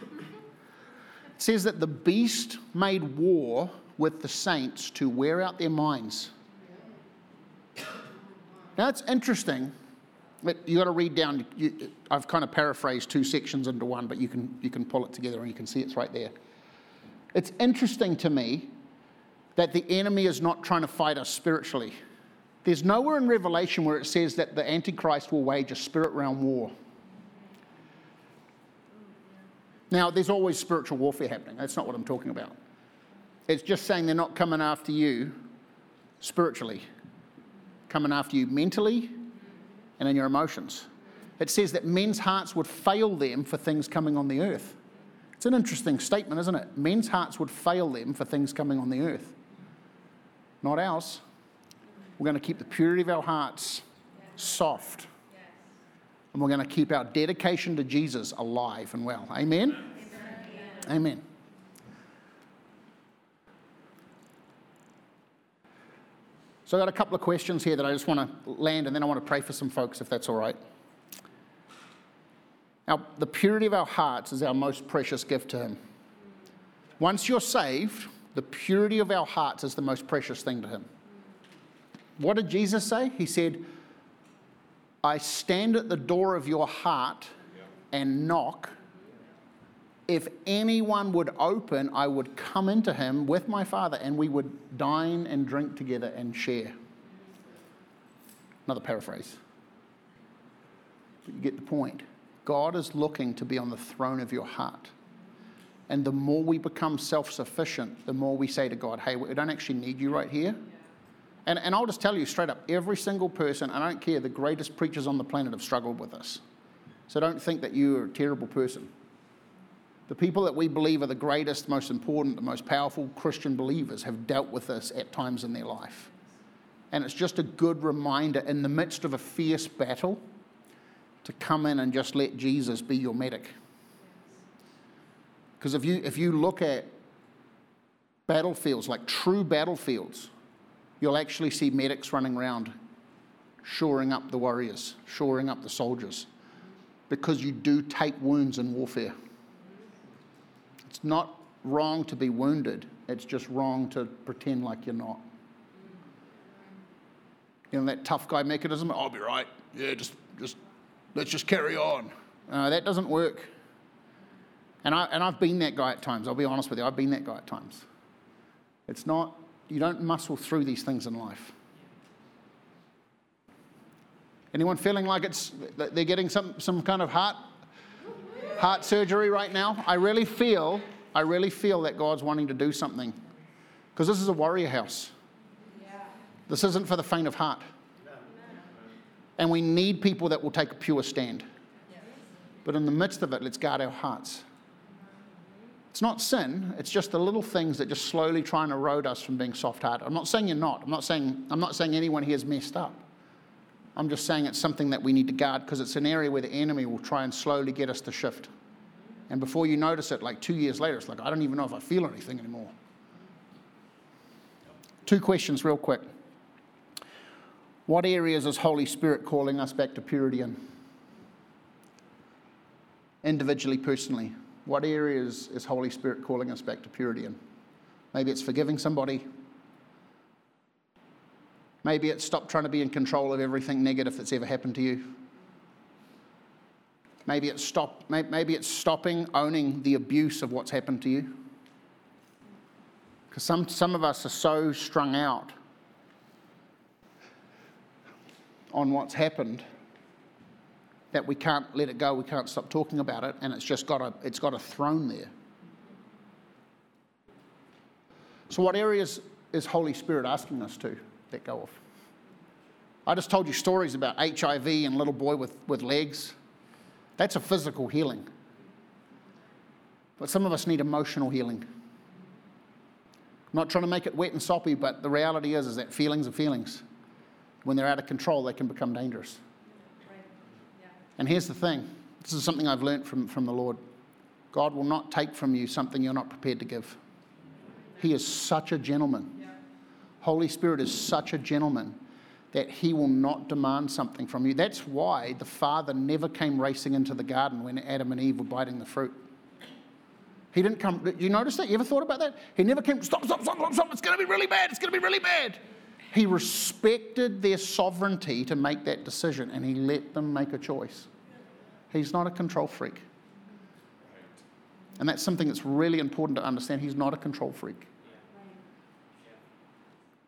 A: It says that the beast made war with the saints to wear out their minds. Now that's interesting. You got to read down. You, I've kind of paraphrased two sections into one, but you can you can pull it together and you can see it's right there. It's interesting to me that the enemy is not trying to fight us spiritually. There's nowhere in Revelation where it says that the Antichrist will wage a spirit realm war. Now, there's always spiritual warfare happening. That's not what I'm talking about. It's just saying they're not coming after you spiritually, coming after you mentally and in your emotions. It says that men's hearts would fail them for things coming on the earth. It's an interesting statement, isn't it? Men's hearts would fail them for things coming on the earth. Not ours. We're going to keep the purity of our hearts soft. And we're going to keep our dedication to Jesus alive and well. Amen? Amen. Amen. So I've got a couple of questions here that I just want to land, and then I want to pray for some folks, if that's all right. Now, the purity of our hearts is our most precious gift to Him. Once you're saved, the purity of our hearts is the most precious thing to Him. What did Jesus say? He said, I stand at the door of your heart and knock. If anyone would open, I would come into him with my Father and we would dine and drink together and share. Another paraphrase. But you get the point. God is looking to be on the throne of your heart. And the more we become self sufficient, the more we say to God, hey, we don't actually need you right here. And, and I'll just tell you straight up every single person, I don't care, the greatest preachers on the planet have struggled with this. So don't think that you're a terrible person. The people that we believe are the greatest, most important, the most powerful Christian believers have dealt with this at times in their life. And it's just a good reminder in the midst of a fierce battle to come in and just let Jesus be your medic. Because if you, if you look at battlefields, like true battlefields, you'll actually see medics running around shoring up the warriors, shoring up the soldiers, because you do take wounds in warfare. It's not wrong to be wounded, it's just wrong to pretend like you're not. You know, that tough guy mechanism, I'll be right. Yeah, just, just let's just carry on. Uh, that doesn't work. And, I, and I've been that guy at times. I'll be honest with you, I've been that guy at times. It's not, you don't muscle through these things in life. Anyone feeling like it's, they're getting some, some kind of heart, heart surgery right now? I really feel, I really feel that God's wanting to do something. Because this is a warrior house. This isn't for the faint of heart. And we need people that will take a pure stand. But in the midst of it, let's guard our hearts. It's not sin, it's just the little things that just slowly try and erode us from being soft hearted. I'm not saying you're not. I'm not saying, I'm not saying anyone here is messed up. I'm just saying it's something that we need to guard because it's an area where the enemy will try and slowly get us to shift. And before you notice it, like two years later, it's like, I don't even know if I feel anything anymore. Two questions, real quick. What areas is Holy Spirit calling us back to purity in? Individually, personally. What areas is Holy Spirit calling us back to purity in? Maybe it's forgiving somebody. Maybe it's stop trying to be in control of everything negative that's ever happened to you. Maybe it's, stop, maybe it's stopping owning the abuse of what's happened to you. Because some, some of us are so strung out on what's happened that we can't let it go, we can't stop talking about it, and it's just got a, it's got a throne there. So, what areas is Holy Spirit asking us to let go of? I just told you stories about HIV and little boy with, with legs. That's a physical healing. But some of us need emotional healing. I'm not trying to make it wet and soppy, but the reality is, is that feelings are feelings when they're out of control, they can become dangerous. And here's the thing this is something I've learned from, from the Lord God will not take from you something you're not prepared to give. He is such a gentleman. Holy Spirit is such a gentleman that he will not demand something from you. That's why the Father never came racing into the garden when Adam and Eve were biting the fruit. He didn't come. You notice that? You ever thought about that? He never came, stop, stop, stop, stop, stop. It's going to be really bad. It's going to be really bad. He respected their sovereignty to make that decision and he let them make a choice. He's not a control freak. And that's something that's really important to understand. He's not a control freak.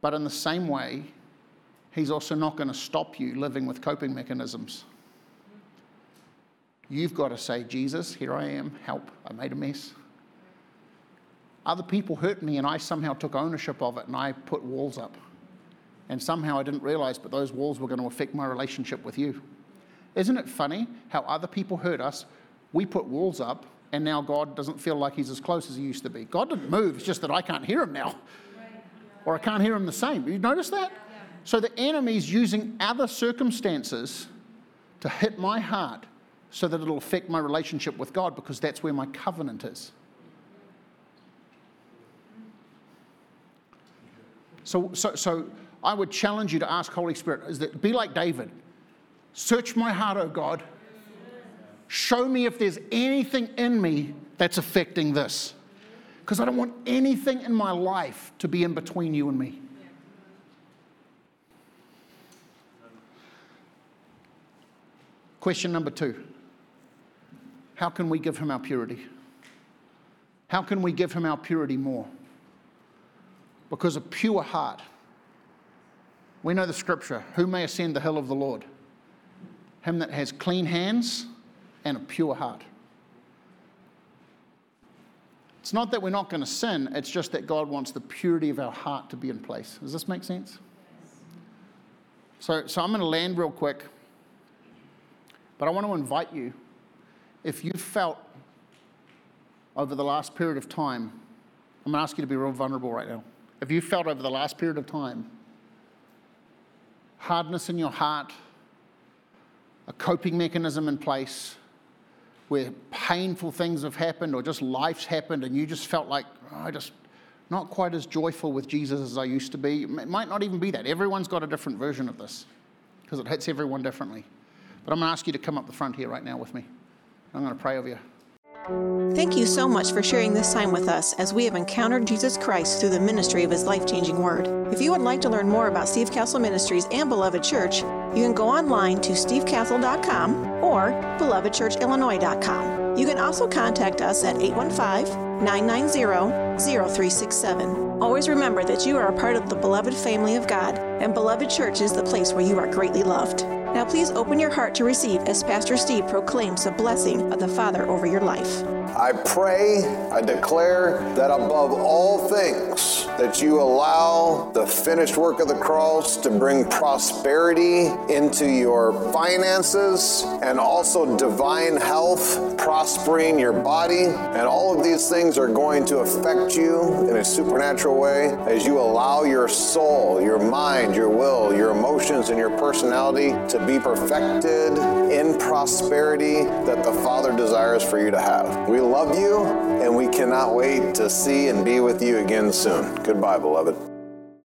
A: But in the same way, he's also not going to stop you living with coping mechanisms. You've got to say, Jesus, here I am, help, I made a mess. Other people hurt me, and I somehow took ownership of it and I put walls up. And somehow I didn't realize, but those walls were going to affect my relationship with you. Isn't it funny how other people hurt us? We put walls up, and now God doesn't feel like He's as close as He used to be. God didn't move, it's just that I can't hear Him now. Or I can't hear Him the same. You notice that? So the enemy's using other circumstances to hit my heart so that it'll affect my relationship with God because that's where my covenant is. So, so, so I would challenge you to ask Holy Spirit is that be like David. Search my heart, O God. Show me if there's anything in me that's affecting this. Because I don't want anything in my life to be in between you and me. Question number two How can we give him our purity? How can we give him our purity more? Because a pure heart. We know the scripture who may ascend the hill of the Lord? Him that has clean hands and a pure heart. It's not that we're not going to sin, it's just that God wants the purity of our heart to be in place. Does this make sense? So, so I'm going to land real quick, but I want to invite you if you felt over the last period of time, I'm going to ask you to be real vulnerable right now. If you felt over the last period of time hardness in your heart, a coping mechanism in place where painful things have happened or just life's happened and you just felt like, oh, I just not quite as joyful with Jesus as I used to be. It might not even be that. Everyone's got a different version of this because it hits everyone differently. But I'm going to ask you to come up the front here right now with me. I'm going to pray over you.
B: Thank you so much for sharing this time with us as we have encountered Jesus Christ through the ministry of his life changing word. If you would like to learn more about Steve Castle Ministries and Beloved Church, you can go online to stevecastle.com or belovedchurchillinois.com. You can also contact us at 815 990 0367. Always remember that you are a part of the beloved family of God, and Beloved Church is the place where you are greatly loved. Now, please open your heart to receive as Pastor Steve proclaims the blessing of the Father over your life.
C: I pray, I declare that above all things, that you allow the finished work of the cross to bring prosperity into your finances and also divine health, prospering your body. And all of these things are going to affect you in a supernatural way as you allow your soul, your mind, your will, your emotions, and your personality to be perfected in prosperity that the Father desires for you to have. We love you, and we cannot wait to see and be with you again soon. Goodbye, beloved.